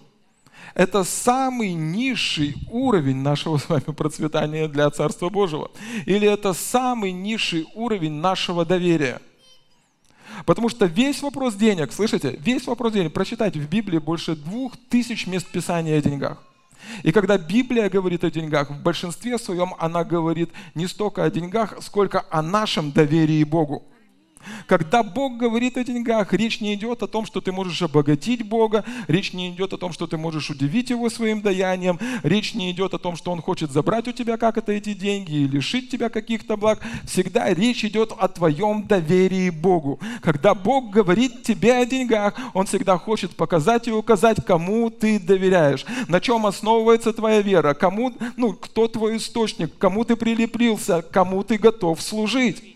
Это самый низший уровень нашего с вами процветания для Царства Божьего. Или это самый низший уровень нашего доверия. Потому что весь вопрос денег, слышите, весь вопрос денег, прочитайте в Библии больше двух тысяч мест Писания о деньгах. И когда Библия говорит о деньгах, в большинстве своем она говорит не столько о деньгах, сколько о нашем доверии Богу. Когда Бог говорит о деньгах, речь не идет о том, что ты можешь обогатить Бога, речь не идет о том, что ты можешь удивить Его своим даянием, речь не идет о том, что Он хочет забрать у тебя как это эти деньги и лишить тебя каких-то благ. Всегда речь идет о твоем доверии Богу. Когда Бог говорит тебе о деньгах, Он всегда хочет показать и указать, кому ты доверяешь, на чем основывается твоя вера, кому, ну, кто твой источник, кому ты прилепился, кому ты готов служить.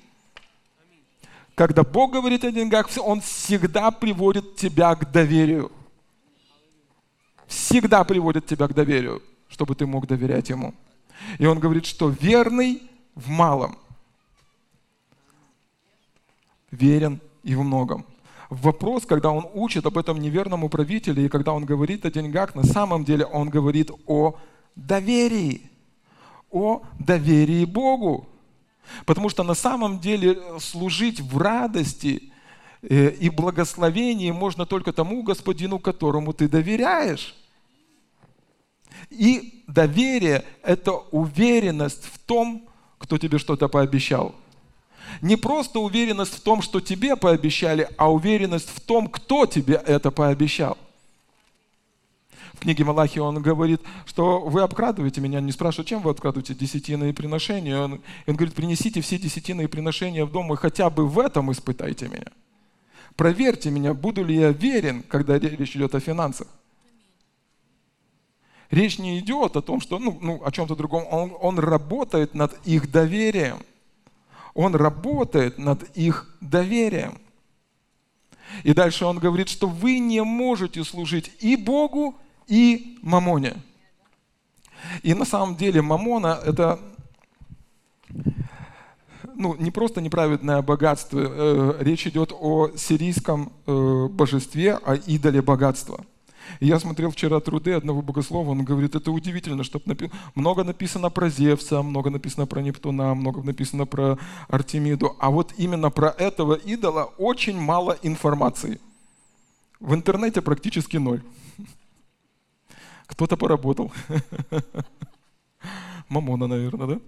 Когда Бог говорит о деньгах, Он всегда приводит тебя к доверию. Всегда приводит тебя к доверию, чтобы ты мог доверять Ему. И Он говорит, что верный в малом, верен и в многом. Вопрос, когда он учит об этом неверном управителе, и когда он говорит о деньгах, на самом деле он говорит о доверии, о доверии Богу. Потому что на самом деле э, служить в радости э, и благословении можно только тому господину, которому ты доверяешь. И доверие – это уверенность в том, кто тебе что-то пообещал. Не просто уверенность в том, что тебе пообещали, а уверенность в том, кто тебе это пообещал. Книге Малахи он говорит, что вы обкрадываете меня, не спрашивают, чем вы обкрадываете десятины и приношения. Он, он говорит, принесите все десятины и приношения в дом, и хотя бы в этом испытайте меня. Проверьте меня, буду ли я верен, когда речь идет о финансах. Речь не идет о том, что, ну, ну о чем-то другом. Он, он работает над их доверием. Он работает над их доверием. И дальше он говорит, что вы не можете служить и Богу, и Мамоне. И на самом деле Мамона – это ну, не просто неправедное богатство. Э, речь идет о сирийском э, божестве, о идоле богатства – я смотрел вчера труды одного богослова, он говорит, это удивительно, что напи... много написано про Зевса, много написано про Нептуна, много написано про Артемиду, а вот именно про этого идола очень мало информации. В интернете практически ноль. Кто-то поработал. Мамона, наверное, да?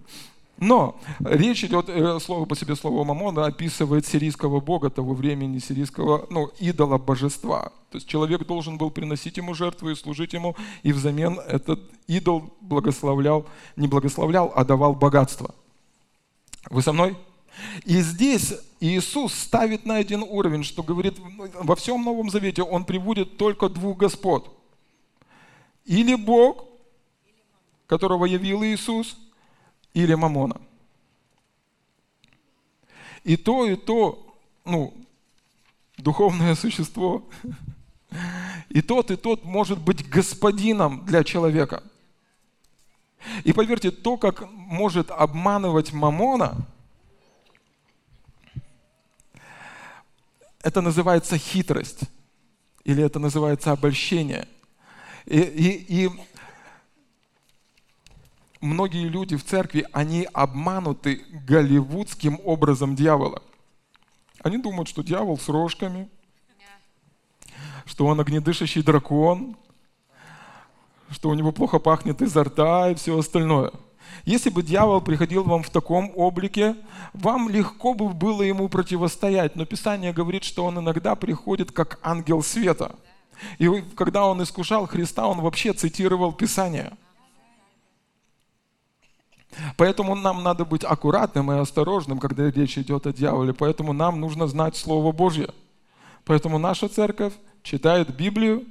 Но речь идет, э, слово по себе слово Мамона описывает сирийского бога того времени, сирийского, ну, идола божества. То есть человек должен был приносить ему жертвы и служить ему, и взамен этот идол благословлял, не благословлял, а давал богатство. Вы со мной? И здесь Иисус ставит на один уровень, что говорит, во всем Новом Завете Он приводит только двух господ. Или Бог, которого явил Иисус – или мамона. И то, и то, ну, духовное существо, и тот, и тот может быть господином для человека. И поверьте, то, как может обманывать мамона, это называется хитрость, или это называется обольщение. И, и, и многие люди в церкви, они обмануты голливудским образом дьявола. Они думают, что дьявол с рожками, что он огнедышащий дракон, что у него плохо пахнет изо рта и все остальное. Если бы дьявол приходил вам в таком облике, вам легко бы было ему противостоять. Но Писание говорит, что он иногда приходит как ангел света. И когда он искушал Христа, он вообще цитировал Писание – Поэтому нам надо быть аккуратным и осторожным, когда речь идет о дьяволе. Поэтому нам нужно знать Слово Божье. Поэтому наша церковь читает Библию.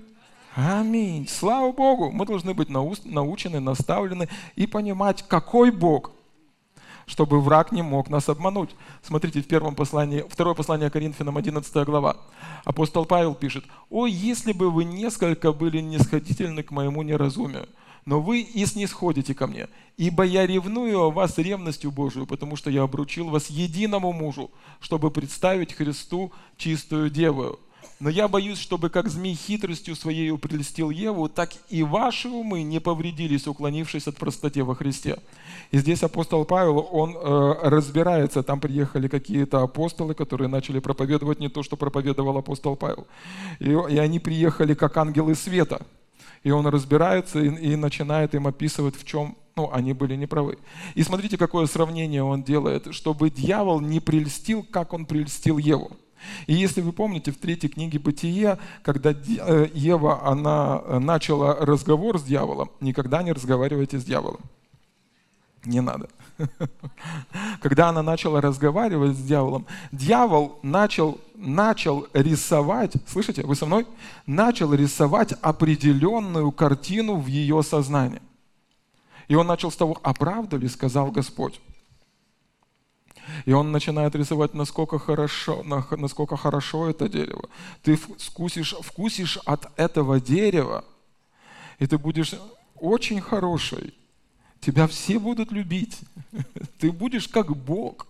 Аминь. Слава Богу. Мы должны быть научены, наставлены и понимать, какой Бог, чтобы враг не мог нас обмануть. Смотрите, в первом послании, второе послание Коринфянам, 11 глава. Апостол Павел пишет, «О, если бы вы несколько были нисходительны к моему неразумию, но вы и снисходите ко мне, ибо я ревную о вас ревностью Божию, потому что я обручил вас единому мужу, чтобы представить Христу чистую девою. Но я боюсь, чтобы как змей хитростью своей прелестил Еву, так и ваши умы не повредились, уклонившись от простоте во Христе. И здесь апостол Павел, он э, разбирается, там приехали какие-то апостолы, которые начали проповедовать не то, что проповедовал апостол Павел. И, и они приехали как ангелы света – и он разбирается и, и начинает им описывать, в чем ну, они были неправы. И смотрите, какое сравнение он делает, чтобы дьявол не прельстил, как он прельстил Еву. И если вы помните, в третьей книге Бытие, когда э, Ева, она э, начала разговор с дьяволом, никогда не разговаривайте с дьяволом. Не надо. Когда она начала разговаривать с дьяволом, дьявол начал, начал рисовать, слышите, вы со мной? Начал рисовать определенную картину в ее сознании. И он начал с того, а правда ли сказал Господь? И он начинает рисовать, насколько хорошо, насколько хорошо это дерево. Ты вкусишь, вкусишь от этого дерева, и ты будешь очень хороший тебя все будут любить. Ты будешь как Бог.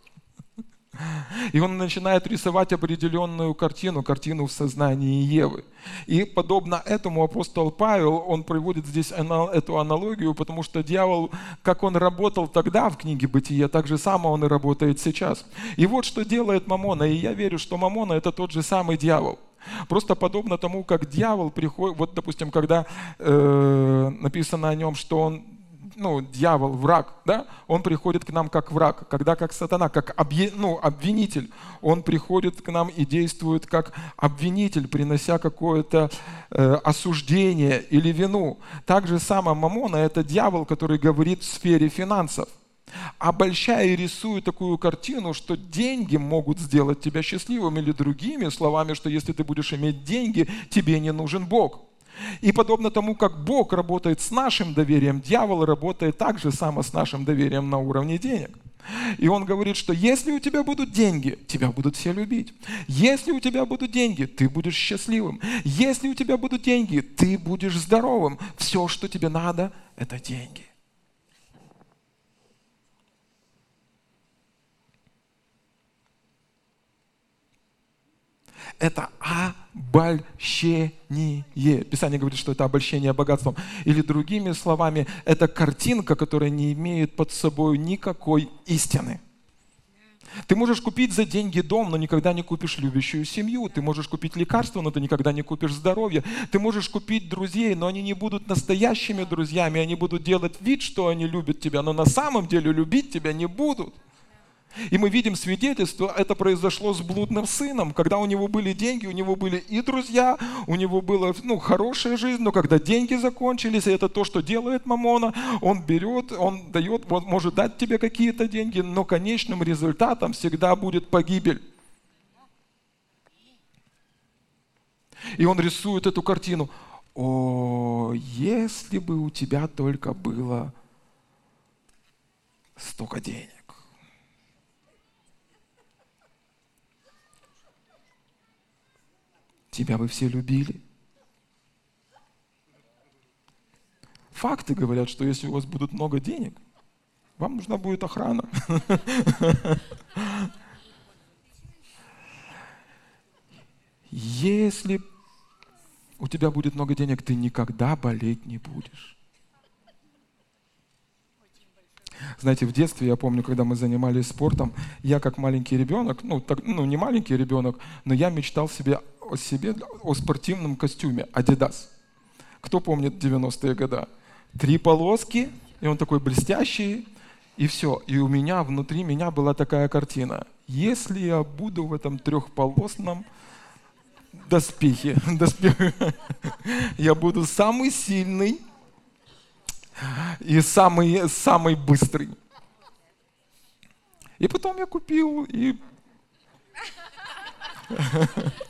И он начинает рисовать определенную картину, картину в сознании Евы. И подобно этому апостол Павел, он приводит здесь эту аналогию, потому что дьявол, как он работал тогда в книге Бытия, так же само он и работает сейчас. И вот что делает Мамона. И я верю, что Мамона это тот же самый дьявол. Просто подобно тому, как дьявол приходит, вот, допустим, когда э, написано о нем, что он ну, дьявол, враг, да, он приходит к нам как враг, когда как сатана, как объ... ну, обвинитель, он приходит к нам и действует как обвинитель, принося какое-то э, осуждение или вину. Так же само Мамона – это дьявол, который говорит в сфере финансов обольщая и рисуя такую картину, что деньги могут сделать тебя счастливым, или другими словами, что если ты будешь иметь деньги, тебе не нужен Бог. И подобно тому, как Бог работает с нашим доверием, дьявол работает так же само с нашим доверием на уровне денег. И он говорит, что если у тебя будут деньги, тебя будут все любить. Если у тебя будут деньги, ты будешь счастливым. Если у тебя будут деньги, ты будешь здоровым. Все, что тебе надо, это деньги. Это обольщение. Писание говорит, что это обольщение богатством. Или другими словами, это картинка, которая не имеет под собой никакой истины. Ты можешь купить за деньги дом, но никогда не купишь любящую семью. Ты можешь купить лекарства, но ты никогда не купишь здоровье. Ты можешь купить друзей, но они не будут настоящими друзьями. Они будут делать вид, что они любят тебя, но на самом деле любить тебя не будут. И мы видим свидетельство, это произошло с блудным сыном. Когда у него были деньги, у него были и друзья, у него была ну, хорошая жизнь, но когда деньги закончились, и это то, что делает Мамона, он берет, он дает, он может дать тебе какие-то деньги, но конечным результатом всегда будет погибель. И он рисует эту картину. О, если бы у тебя только было столько денег. Тебя бы все любили. Факты говорят, что если у вас будут много денег, вам нужна будет охрана. Если у тебя будет много денег, ты никогда болеть не будешь. Знаете, в детстве, я помню, когда мы занимались спортом, я как маленький ребенок, ну, так, ну не маленький ребенок, но я мечтал себе о себе, о спортивном костюме Adidas. Кто помнит 90-е годы? Три полоски, и он такой блестящий, и все. И у меня, внутри меня была такая картина. Если я буду в этом трехполосном доспехе, я буду самый сильный и самый, самый быстрый. И потом я купил и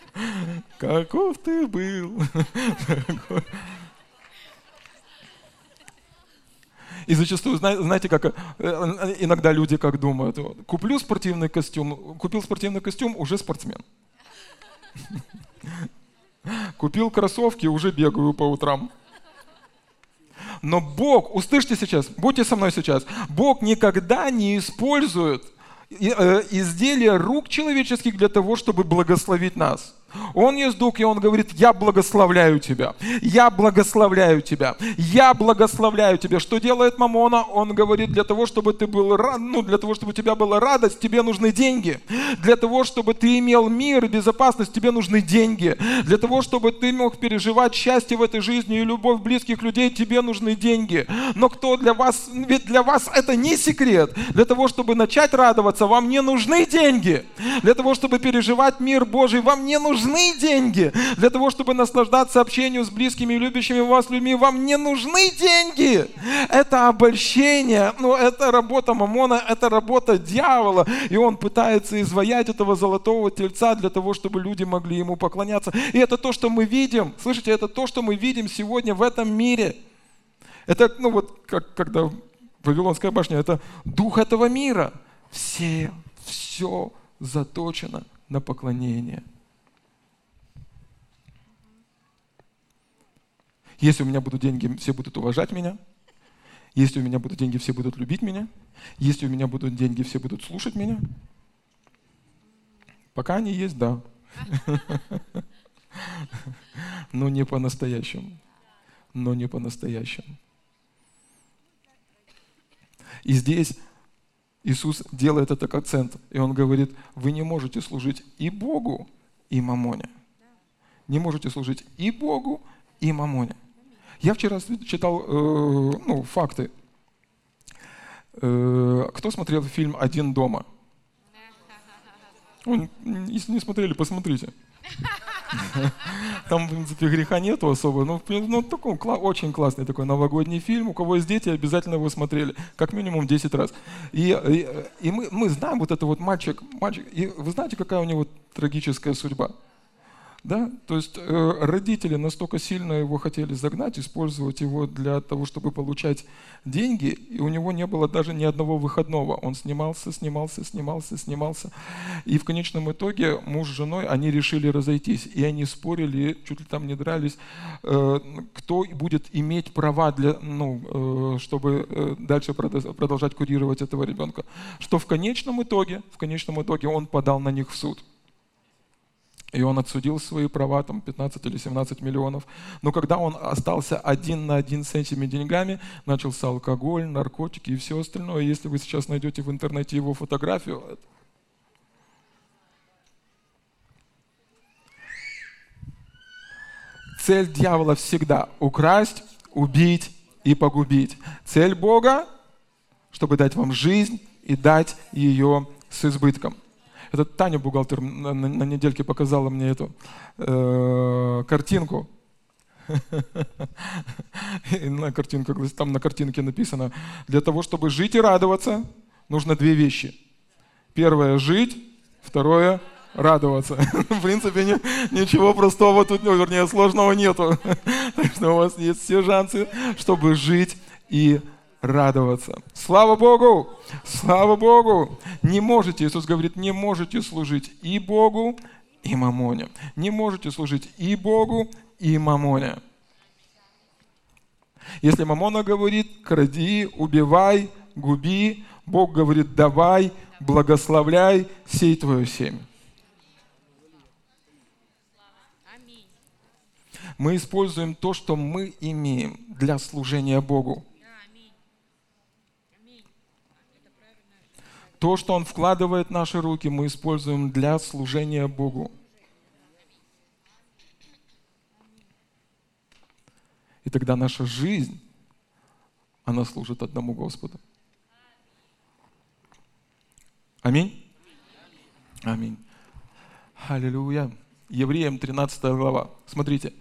Каков ты был. И зачастую, знаете, как э, иногда люди как думают, куплю спортивный костюм, купил спортивный костюм, уже спортсмен. Купил кроссовки, уже бегаю по утрам. Но Бог, услышьте сейчас, будьте со мной сейчас, Бог никогда не использует э, изделия рук человеческих для того, чтобы благословить нас. Он есть Дух, и Он говорит, я благословляю тебя, я благословляю тебя, я благословляю тебя. Что делает Мамона? Он говорит, для того, чтобы ты был рад, ну, для того, чтобы у тебя была радость, тебе нужны деньги. Для того, чтобы ты имел мир и безопасность, тебе нужны деньги. Для того, чтобы ты мог переживать счастье в этой жизни и любовь близких людей, тебе нужны деньги. Но кто для вас, ведь для вас это не секрет. Для того, чтобы начать радоваться, вам не нужны деньги. Для того, чтобы переживать мир Божий, вам не нужны нужны деньги. Для того, чтобы наслаждаться общением с близкими и любящими вас людьми, вам не нужны деньги. Это обольщение, но это работа Мамона, это работа дьявола. И он пытается изваять этого золотого тельца для того, чтобы люди могли ему поклоняться. И это то, что мы видим. Слышите, это то, что мы видим сегодня в этом мире. Это, ну вот, как, когда Вавилонская башня, это дух этого мира. Все, все заточено на поклонение. Если у меня будут деньги, все будут уважать меня. Если у меня будут деньги, все будут любить меня. Если у меня будут деньги, все будут слушать меня. Пока они есть, да. Но не по-настоящему. Но не по-настоящему. И здесь Иисус делает этот акцент, и Он говорит, вы не можете служить и Богу, и Мамоне. Не можете служить и Богу, и Мамоне. Я вчера читал э, ну, факты. Э, кто смотрел фильм «Один дома»? Если не смотрели, посмотрите. Там, в принципе, греха нету особо. Ну, ну такой очень классный такой новогодний фильм. У кого есть дети, обязательно его смотрели. Как минимум 10 раз. И, и, и мы, мы знаем вот это вот мальчик, мальчик. И вы знаете, какая у него трагическая судьба? Да? То есть э, родители настолько сильно его хотели загнать, использовать его для того, чтобы получать деньги, и у него не было даже ни одного выходного. Он снимался, снимался, снимался, снимался. И в конечном итоге муж с женой, они решили разойтись. И они спорили, чуть ли там не дрались, э, кто будет иметь права, для, ну, э, чтобы э, дальше продолжать курировать этого ребенка. Что в конечном итоге, в конечном итоге он подал на них в суд. И он отсудил свои права, там 15 или 17 миллионов. Но когда он остался один на один с этими деньгами, начался алкоголь, наркотики и все остальное. Если вы сейчас найдете в интернете его фотографию, цель дьявола всегда украсть, убить и погубить. Цель Бога, чтобы дать вам жизнь и дать ее с избытком. Это Таня, бухгалтер, на, на, недельке показала мне эту э, картинку. на картинку, там на картинке написано, для того, чтобы жить и радоваться, нужно две вещи. Первое – жить, второе – радоваться. В принципе, не, ничего простого тут, ну, вернее, сложного нету. так что у вас есть все шансы, чтобы жить и радоваться. Слава Богу! Слава Богу! Не можете, Иисус говорит, не можете служить и Богу, и мамоне. Не можете служить и Богу, и мамоне. Если мамона говорит, кради, убивай, губи, Бог говорит, давай, благословляй, сей твое семя. Мы используем то, что мы имеем для служения Богу. То, что Он вкладывает в наши руки, мы используем для служения Богу. И тогда наша жизнь, она служит одному Господу. Аминь. Аминь. Аллилуйя. Евреям 13 глава. Смотрите,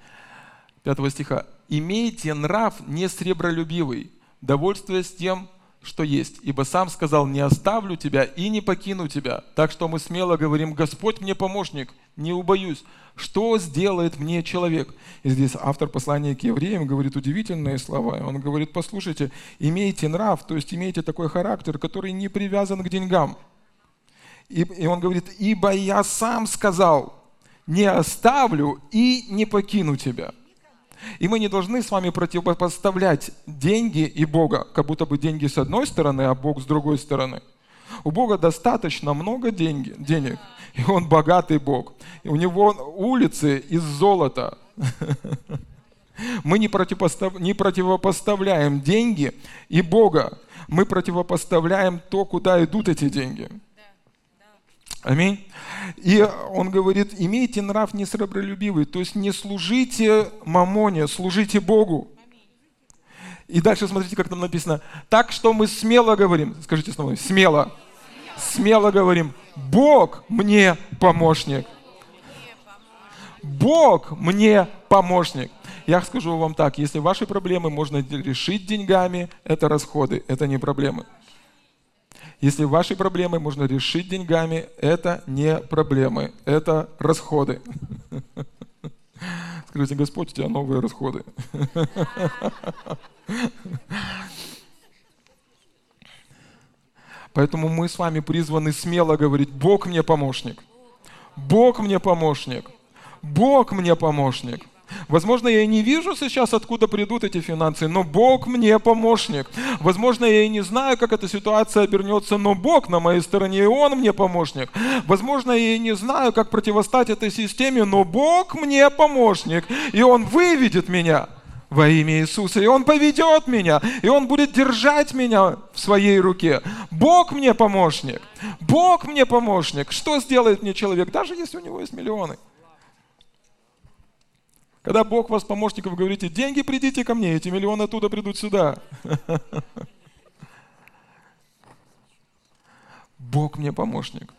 5 стиха. «Имейте нрав не сребролюбивый, довольствуясь тем, что есть. Ибо сам сказал, не оставлю тебя и не покину тебя. Так что мы смело говорим, Господь мне помощник, не убоюсь. Что сделает мне человек? И здесь автор послания к евреям говорит удивительные слова. Он говорит, послушайте, имейте нрав, то есть имейте такой характер, который не привязан к деньгам. И, и он говорит, ибо я сам сказал, не оставлю и не покину тебя. И мы не должны с вами противопоставлять деньги и Бога, как будто бы деньги с одной стороны, а Бог с другой стороны. У Бога достаточно много деньги, денег, и Он богатый Бог. И у Него улицы из золота. Мы не, противопостав... не противопоставляем деньги и Бога. Мы противопоставляем то, куда идут эти деньги. Аминь. И он говорит, имейте нрав несребролюбивый, то есть не служите мамоне, служите Богу. И дальше смотрите, как там написано. Так что мы смело говорим, скажите снова, смело, смело говорим, Бог мне помощник. Бог мне помощник. Я скажу вам так, если ваши проблемы можно решить деньгами, это расходы, это не проблемы. Если ваши проблемы можно решить деньгами, это не проблемы, это расходы. Скажите, Господь, у тебя новые расходы. Поэтому мы с вами призваны смело говорить, Бог мне помощник. Бог мне помощник. Бог мне помощник. Возможно, я и не вижу сейчас, откуда придут эти финансы, но Бог мне помощник. Возможно, я и не знаю, как эта ситуация обернется, но Бог на моей стороне, и Он мне помощник. Возможно, я и не знаю, как противостать этой системе, но Бог мне помощник, и Он выведет меня во имя Иисуса, и Он поведет меня, и Он будет держать меня в своей руке. Бог мне помощник. Бог мне помощник. Что сделает мне человек, даже если у него есть миллионы? Когда Бог вас помощников говорите, деньги придите ко мне, эти миллионы оттуда придут сюда. Бог мне помощник.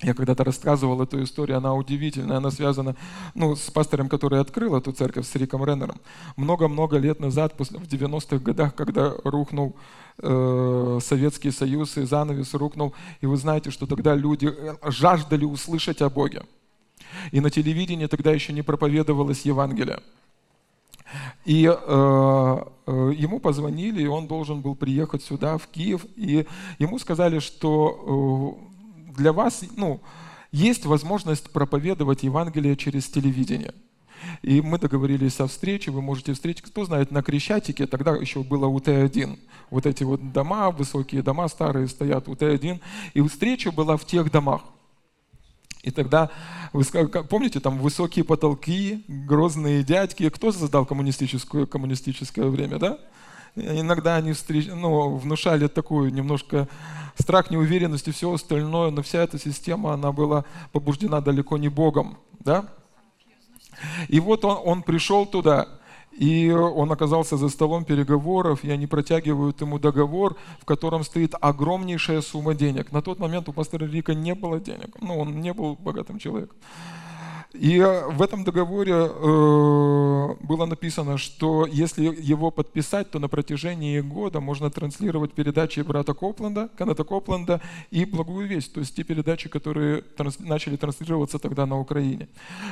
Я когда-то рассказывал эту историю, она удивительная, она связана ну, с пастором, который открыл эту церковь, с Риком Реннером. Много-много лет назад, в 90-х годах, когда рухнул э, Советский Союз и занавес рухнул, и вы знаете, что тогда люди э, жаждали услышать о Боге. И на телевидении тогда еще не проповедовалось Евангелие. И э, э, ему позвонили, и он должен был приехать сюда, в Киев, и ему сказали, что э, для вас ну, есть возможность проповедовать Евангелие через телевидение. И мы договорились о встрече, вы можете встретить, кто знает, на Крещатике, тогда еще было УТ-1. Вот эти вот дома, высокие дома старые стоят, УТ-1. И встреча была в тех домах. И тогда, вы помните, там высокие потолки, грозные дядьки. Кто создал коммунистическое, коммунистическое время, да? Иногда они встреч... ну, внушали такую немножко страх, неуверенность и все остальное, но вся эта система, она была побуждена далеко не Богом. Да? И вот он, он пришел туда, и он оказался за столом переговоров, и они протягивают ему договор, в котором стоит огромнейшая сумма денег. На тот момент у пастора Рика не было денег, ну, он не был богатым человеком. И э, в этом договоре э, было написано, что если его подписать, то на протяжении года можно транслировать передачи брата Копленда, Каната Копленда и «Благую весть», то есть те передачи, которые транс, начали транслироваться тогда на Украине.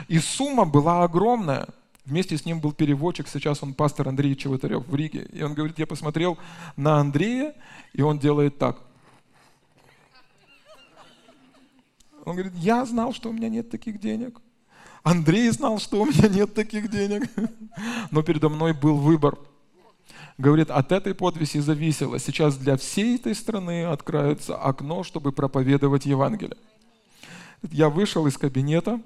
И сумма была огромная. Вместе с ним был переводчик, сейчас он пастор Андрей Чеботарев в Риге. И он говорит, я посмотрел на Андрея, и он делает так. Он говорит, я знал, что у меня нет таких денег. Андрей знал, что у меня нет таких денег. Но передо мной был выбор. Говорит, от этой подвиси зависело. Сейчас для всей этой страны откроется окно, чтобы проповедовать Евангелие. Я вышел из кабинета,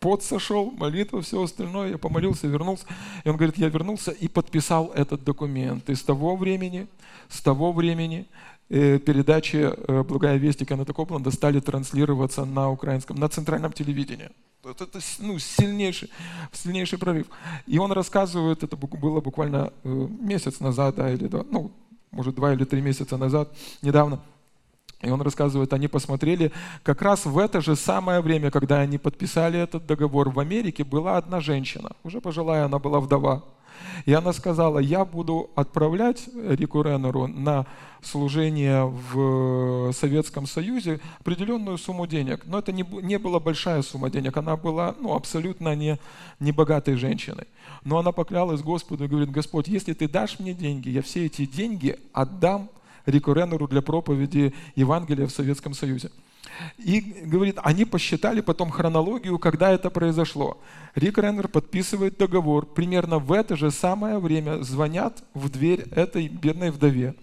пот сошел, молитва, все остальное. Я помолился, вернулся. И он говорит, я вернулся и подписал этот документ. И с того времени, с того времени Э, передачи э, «Благая весть» и Кеннета Копланда стали транслироваться на украинском, на центральном телевидении. Это, это ну, сильнейший, сильнейший прорыв. И он рассказывает, это было буквально э, месяц назад, да, или два, ну, может, два или три месяца назад, недавно. И он рассказывает, они посмотрели, как раз в это же самое время, когда они подписали этот договор, в Америке была одна женщина, уже пожилая, она была вдова, и она сказала, я буду отправлять Рику Реннеру на служение в Советском Союзе определенную сумму денег. Но это не, не была большая сумма денег, она была ну, абсолютно не, не богатой женщиной. Но она поклялась Господу и говорит, Господь, если ты дашь мне деньги, я все эти деньги отдам Рику Реннеру для проповеди Евангелия в Советском Союзе. И говорит, они посчитали потом хронологию, когда это произошло. Рик Реннер подписывает договор. Примерно в это же самое время звонят в дверь этой бедной вдове.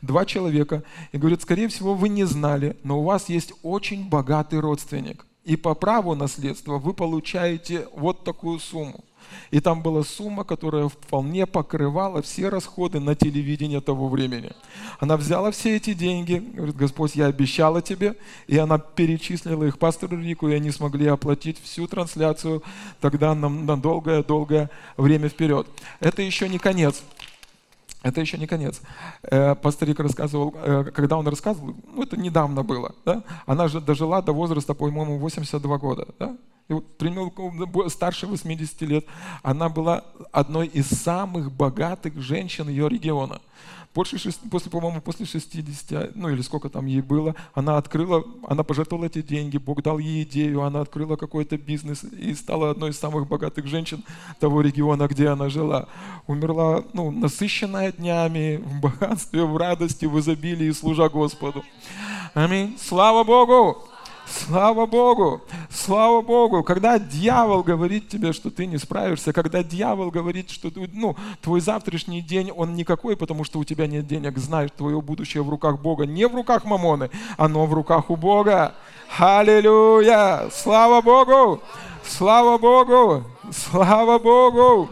Два человека. И говорят, скорее всего, вы не знали, но у вас есть очень богатый родственник. И по праву наследства вы получаете вот такую сумму. И там была сумма, которая вполне покрывала все расходы на телевидение того времени. Она взяла все эти деньги, говорит, Господь, я обещала тебе, и она перечислила их пастору Рику, и они смогли оплатить всю трансляцию тогда на, долгое-долгое время вперед. Это еще не конец. Это еще не конец. Э, пастор Рик рассказывал, э, когда он рассказывал, ну это недавно было, да? она же дожила до возраста, по-моему, 82 года. Да? И вот примерно старше 80 лет, она была одной из самых богатых женщин ее региона. После, после по-моему, после 60, ну или сколько там ей было, она открыла, она пожертвовала эти деньги, Бог дал ей идею, она открыла какой-то бизнес и стала одной из самых богатых женщин того региона, где она жила. Умерла, ну, насыщенная днями, в богатстве, в радости, в изобилии, служа Господу. Аминь. Слава Богу! Слава Богу! Слава Богу! Когда дьявол говорит тебе, что ты не справишься, когда дьявол говорит, что ну, твой завтрашний день, он никакой, потому что у тебя нет денег, знаешь, твое будущее в руках Бога, не в руках Мамоны, оно в руках у Бога. Аллилуйя! Слава Богу! Слава Богу! Слава Богу!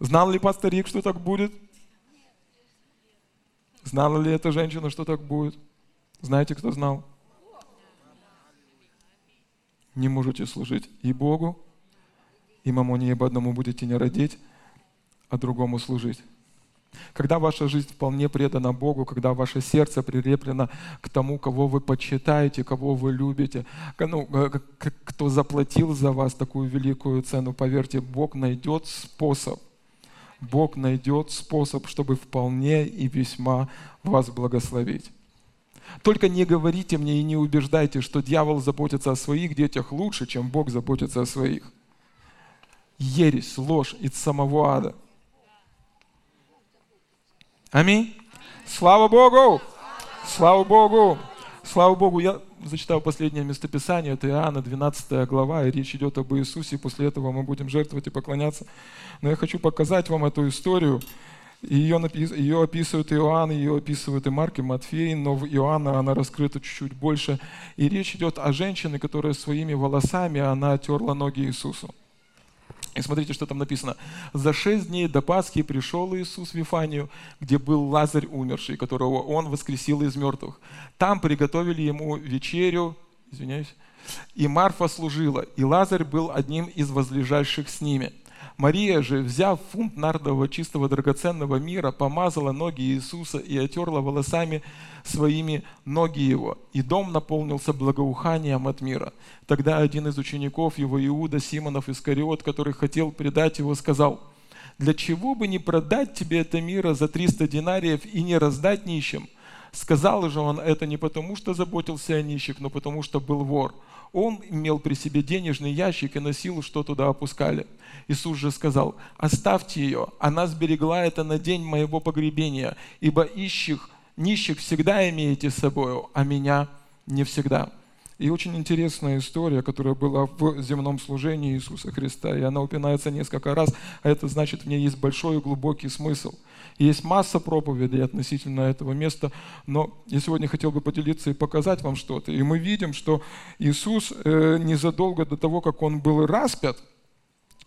Знал ли пастор Рик, что так будет? Знала ли эта женщина, что так будет? Знаете, кто знал? Не можете служить и Богу, и мамоне ибо одному будете не родить, а другому служить. Когда ваша жизнь вполне предана Богу, когда ваше сердце прилеплено к тому, кого вы почитаете, кого вы любите, ну, кто заплатил за вас такую великую цену, поверьте, Бог найдет способ, Бог найдет способ, чтобы вполне и весьма вас благословить. Только не говорите мне и не убеждайте, что дьявол заботится о своих детях лучше, чем Бог заботится о своих. Ересь, ложь из самого ада. Аминь. Слава Богу! Слава Богу! Слава Богу! Я зачитал последнее местописание, это Иоанна, 12 глава, и речь идет об Иисусе, и после этого мы будем жертвовать и поклоняться. Но я хочу показать вам эту историю. Ее, ее описывает Иоанн, ее описывают и Марк, и Матфей, но в Иоанна она раскрыта чуть-чуть больше. И речь идет о женщине, которая своими волосами, она терла ноги Иисусу. И смотрите, что там написано. «За шесть дней до Пасхи пришел Иисус в Вифанию, где был Лазарь умерший, которого Он воскресил из мертвых. Там приготовили ему вечерю, извиняюсь, и Марфа служила, и Лазарь был одним из возлежащих с ними». Мария же, взяв фунт нардового чистого драгоценного мира, помазала ноги Иисуса и отерла волосами своими ноги его, и дом наполнился благоуханием от мира. Тогда один из учеников его, Иуда Симонов Искариот, который хотел предать его, сказал, «Для чего бы не продать тебе это мира за 300 динариев и не раздать нищим?» Сказал же он это не потому, что заботился о нищих, но потому, что был вор – он имел при себе денежный ящик и носил, что туда опускали. Иисус же сказал, оставьте ее, она сберегла это на день моего погребения, ибо ищих, нищих всегда имеете с собой, а меня не всегда. И очень интересная история, которая была в земном служении Иисуса Христа, и она упинается несколько раз, а это значит, в ней есть большой и глубокий смысл – есть масса проповедей относительно этого места, но я сегодня хотел бы поделиться и показать вам что-то. И мы видим, что Иисус э, незадолго до того, как Он был распят,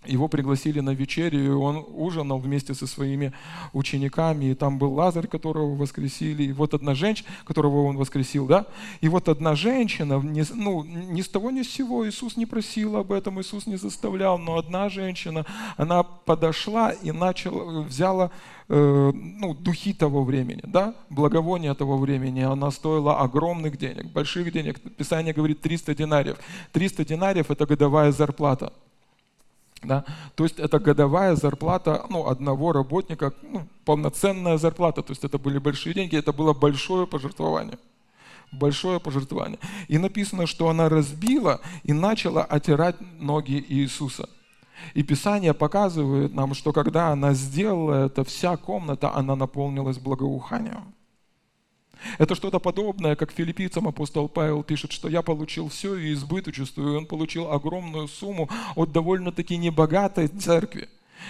его пригласили на вечерю, и он ужинал вместе со своими учениками, и там был Лазарь, которого воскресили, и вот одна женщина, которого он воскресил, да, и вот одна женщина, ну, ни с того ни с сего, Иисус не просил об этом, Иисус не заставлял, но одна женщина, она подошла и начала, взяла э, ну, духи того времени, да, благовония того времени, она стоила огромных денег, больших денег, Писание говорит 300 динариев, 300 динариев – это годовая зарплата – да? То есть это годовая зарплата ну, одного работника, ну, полноценная зарплата. То есть это были большие деньги, это было большое пожертвование. Большое пожертвование. И написано, что она разбила и начала отирать ноги Иисуса. И Писание показывает нам, что когда она сделала это, вся комната, она наполнилась благоуханием. Это что-то подобное, как филиппийцам апостол Павел пишет, что я получил все и избыточествую, и он получил огромную сумму от довольно-таки небогатой церкви.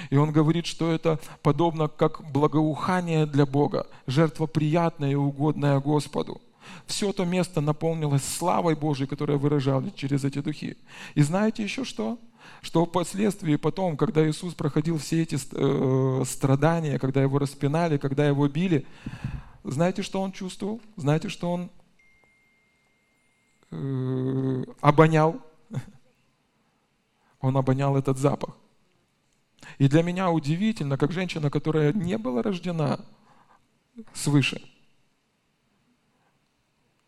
И он говорит, что это подобно как благоухание для Бога, жертва приятная и угодная Господу. Все то место наполнилось славой Божией, которая выражалась через эти духи. И знаете еще что? Что впоследствии потом, когда Иисус проходил все эти э, страдания, когда его распинали, когда его били, знаете, что он чувствовал? Знаете, что он э, обонял? Он обонял этот запах. И для меня удивительно, как женщина, которая не была рождена свыше,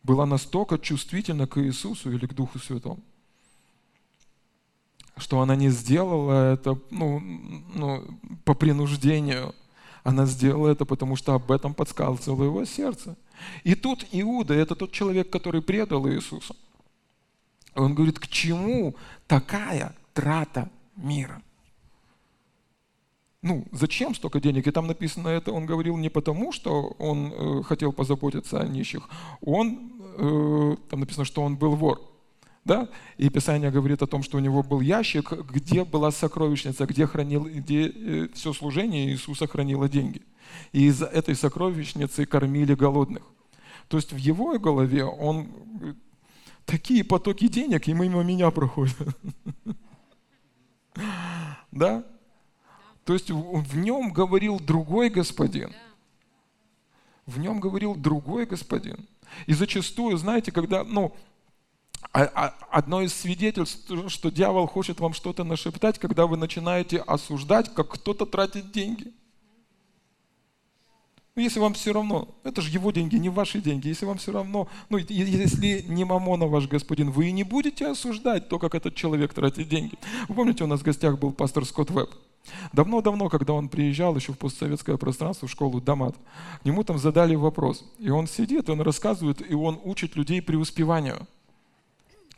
была настолько чувствительна к Иисусу или к Духу Святому, что она не сделала это ну, ну, по принуждению – она сделала это, потому что об этом подсказывало его сердце. И тут Иуда, это тот человек, который предал Иисуса. Он говорит, к чему такая трата мира? Ну, зачем столько денег? И там написано это, он говорил не потому, что он э, хотел позаботиться о нищих. Он, э, там написано, что он был вор. Да? И Писание говорит о том, что у него был ящик, где была сокровищница, где, хранил, где э, все служение Иисуса хранило деньги. И из этой сокровищницы кормили голодных. То есть в его голове он такие потоки денег, и мимо меня проходят. Да? То есть в нем говорил другой господин. В нем говорил другой господин. И зачастую, знаете, когда, ну, одно из свидетельств, что дьявол хочет вам что-то нашептать, когда вы начинаете осуждать, как кто-то тратит деньги. Ну, если вам все равно, это же его деньги, не ваши деньги. Если вам все равно, ну, если не мамона ваш господин, вы не будете осуждать то, как этот человек тратит деньги. Вы помните, у нас в гостях был пастор Скотт Веб. Давно-давно, когда он приезжал еще в постсоветское пространство, в школу Дамат, ему там задали вопрос. И он сидит, он рассказывает, и он учит людей преуспеванию.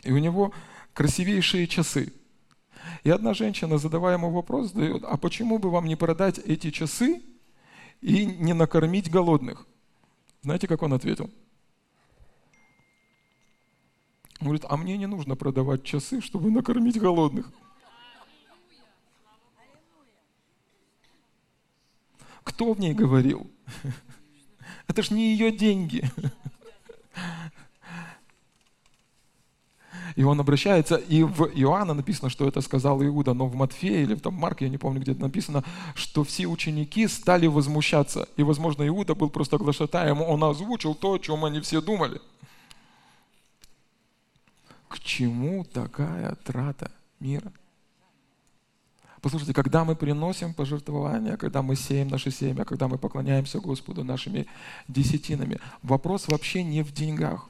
И у него красивейшие часы. И одна женщина, задавая ему вопрос, дает, а почему бы вам не продать эти часы и не накормить голодных. Знаете, как он ответил? Он говорит, а мне не нужно продавать часы, чтобы накормить голодных. Кто в ней говорил? Это ж не ее деньги. И он обращается, и в Иоанна написано, что это сказал Иуда, но в Матфея или в там Марке, я не помню, где это написано, что все ученики стали возмущаться. И, возможно, Иуда был просто глашатаем, он озвучил то, о чем они все думали. К чему такая трата мира? Послушайте, когда мы приносим пожертвования, когда мы сеем наше семя, когда мы поклоняемся Господу нашими десятинами, вопрос вообще не в деньгах.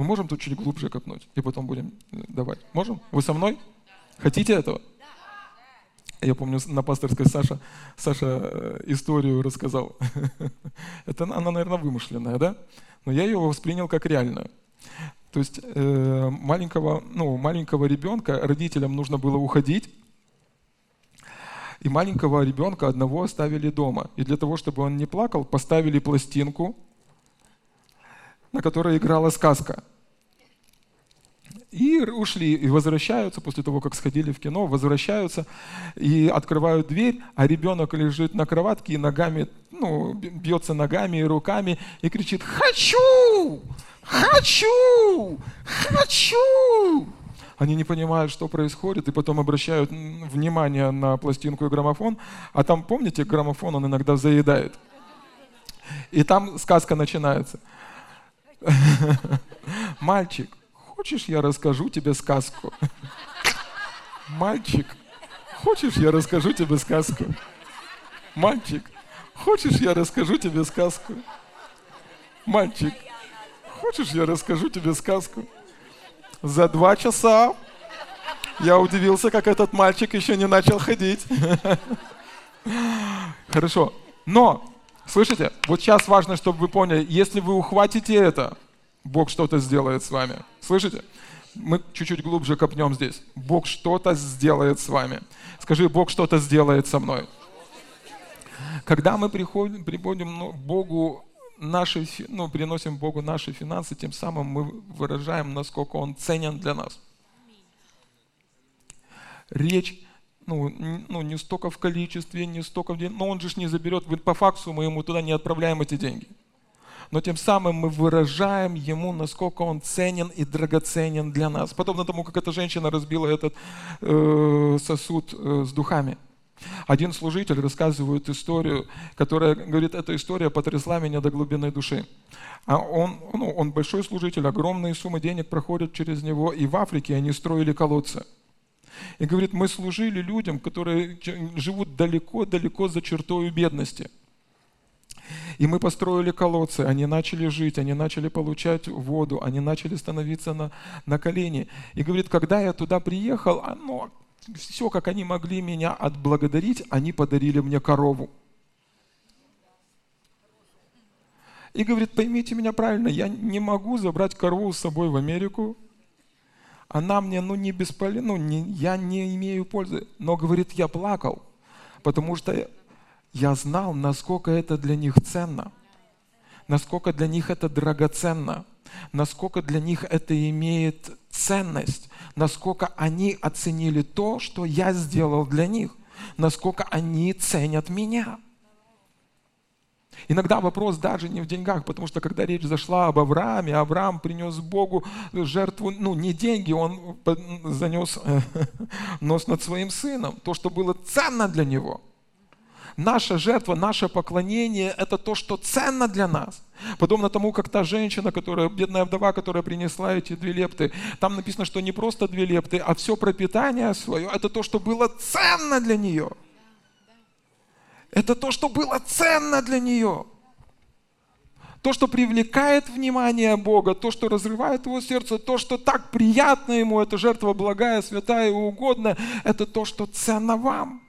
Мы можем тут чуть глубже копнуть и потом будем э, давать. Можем? Вы со мной? Хотите этого? Я помню, на пасторской Саша, Саша э, историю рассказал. Это она, наверное, вымышленная, да? Но я ее воспринял как реальную. То есть э, маленького, ну, маленького ребенка родителям нужно было уходить, и маленького ребенка одного оставили дома. И для того, чтобы он не плакал, поставили пластинку, на которой играла сказка. И ушли, и возвращаются после того, как сходили в кино, возвращаются и открывают дверь, а ребенок лежит на кроватке и ногами, ну, бьется ногами и руками и кричит «Хочу! Хочу! Хочу!» Они не понимают, что происходит, и потом обращают внимание на пластинку и граммофон. А там, помните, граммофон он иногда заедает. И там сказка начинается. Мальчик, Хочешь, я расскажу тебе сказку? Мальчик, хочешь, я расскажу тебе сказку? Мальчик, хочешь, я расскажу тебе сказку? Мальчик, хочешь, я расскажу тебе сказку? За два часа я удивился, как этот мальчик еще не начал ходить. Хорошо. Но, слышите, вот сейчас важно, чтобы вы поняли, если вы ухватите это, Бог что-то сделает с вами. Слышите? Мы чуть-чуть глубже копнем здесь. Бог что-то сделает с вами. Скажи, Бог что-то сделает со мной. Когда мы приходим, приводим ну, Богу наши, ну, приносим Богу наши финансы, тем самым мы выражаем, насколько Он ценен для нас. Речь ну, ну, не столько в количестве, не столько в деньгах, но он же не заберет, по факсу мы ему туда не отправляем эти деньги но тем самым мы выражаем ему, насколько он ценен и драгоценен для нас. Подобно тому, как эта женщина разбила этот э, сосуд э, с духами. Один служитель рассказывает историю, которая говорит, эта история потрясла меня до глубины души. А он, ну, он большой служитель, огромные суммы денег проходят через него, и в Африке они строили колодцы. И говорит, мы служили людям, которые живут далеко-далеко за чертой бедности – и мы построили колодцы, они начали жить, они начали получать воду, они начали становиться на, на колени. И говорит, когда я туда приехал, оно, все, как они могли меня отблагодарить, они подарили мне корову. И говорит, поймите меня правильно, я не могу забрать корову с собой в Америку, она мне, ну, не бесполезна, ну, не, я не имею пользы. Но, говорит, я плакал, потому что я знал, насколько это для них ценно, насколько для них это драгоценно, насколько для них это имеет ценность, насколько они оценили то, что я сделал для них, насколько они ценят меня. Иногда вопрос даже не в деньгах, потому что когда речь зашла об Аврааме, Авраам принес Богу жертву, ну не деньги, он занес нос над своим сыном, то, что было ценно для него – наша жертва, наше поклонение – это то, что ценно для нас. Подобно тому, как та женщина, которая, бедная вдова, которая принесла эти две лепты, там написано, что не просто две лепты, а все пропитание свое – это то, что было ценно для нее. Это то, что было ценно для нее. то, что привлекает внимание Бога, то, что разрывает его сердце, то, что так приятно ему, это жертва благая, святая и угодная, это то, что ценно вам.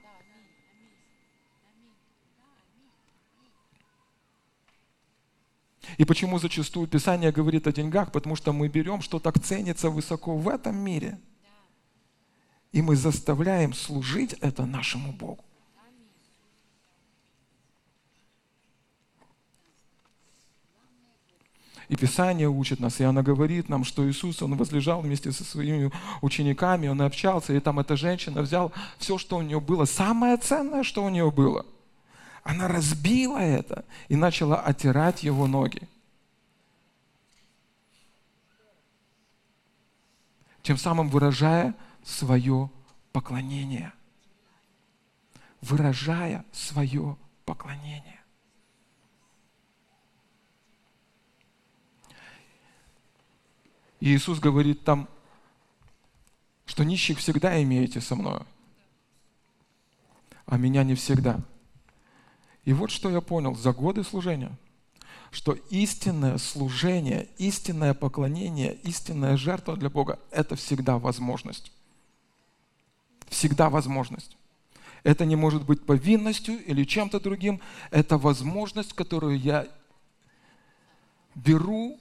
И почему зачастую Писание говорит о деньгах? Потому что мы берем, что так ценится высоко в этом мире, и мы заставляем служить это нашему Богу. И Писание учит нас, и она говорит нам, что Иисус, Он возлежал вместе со своими учениками, Он общался, и там эта женщина взял все, что у нее было, самое ценное, что у нее было. Она разбила это и начала оттирать его ноги. Тем самым выражая свое поклонение. Выражая свое поклонение. И Иисус говорит там, что нищих всегда имеете со мною, а меня не всегда. И вот что я понял за годы служения, что истинное служение, истинное поклонение, истинная жертва для Бога – это всегда возможность. Всегда возможность. Это не может быть повинностью или чем-то другим. Это возможность, которую я беру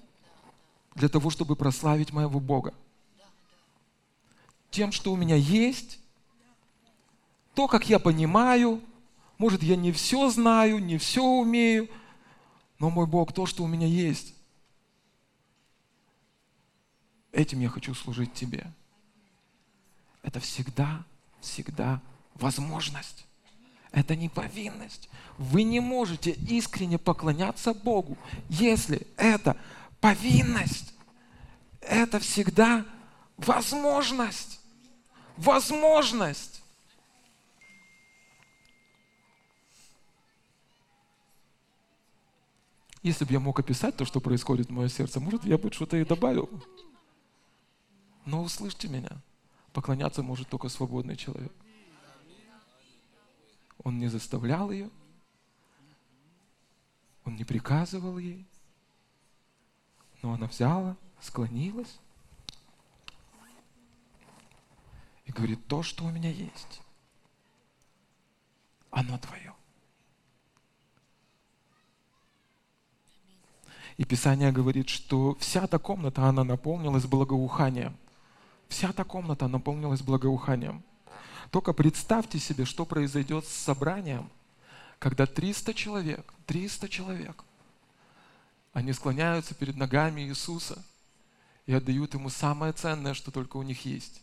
для того, чтобы прославить моего Бога. Тем, что у меня есть, то, как я понимаю, может, я не все знаю, не все умею, но мой Бог, то, что у меня есть, этим я хочу служить Тебе. Это всегда, всегда возможность. Это не повинность. Вы не можете искренне поклоняться Богу, если это повинность. Это всегда возможность. Возможность. Если бы я мог описать то, что происходит в моем сердце, может, я бы что-то и добавил. Но услышьте меня. Поклоняться может только свободный человек. Он не заставлял ее. Он не приказывал ей. Но она взяла, склонилась и говорит, то, что у меня есть, оно твое. И Писание говорит, что вся эта комната, она наполнилась благоуханием. Вся эта комната наполнилась благоуханием. Только представьте себе, что произойдет с собранием, когда 300 человек, 300 человек они склоняются перед ногами Иисуса и отдают Ему самое ценное, что только у них есть.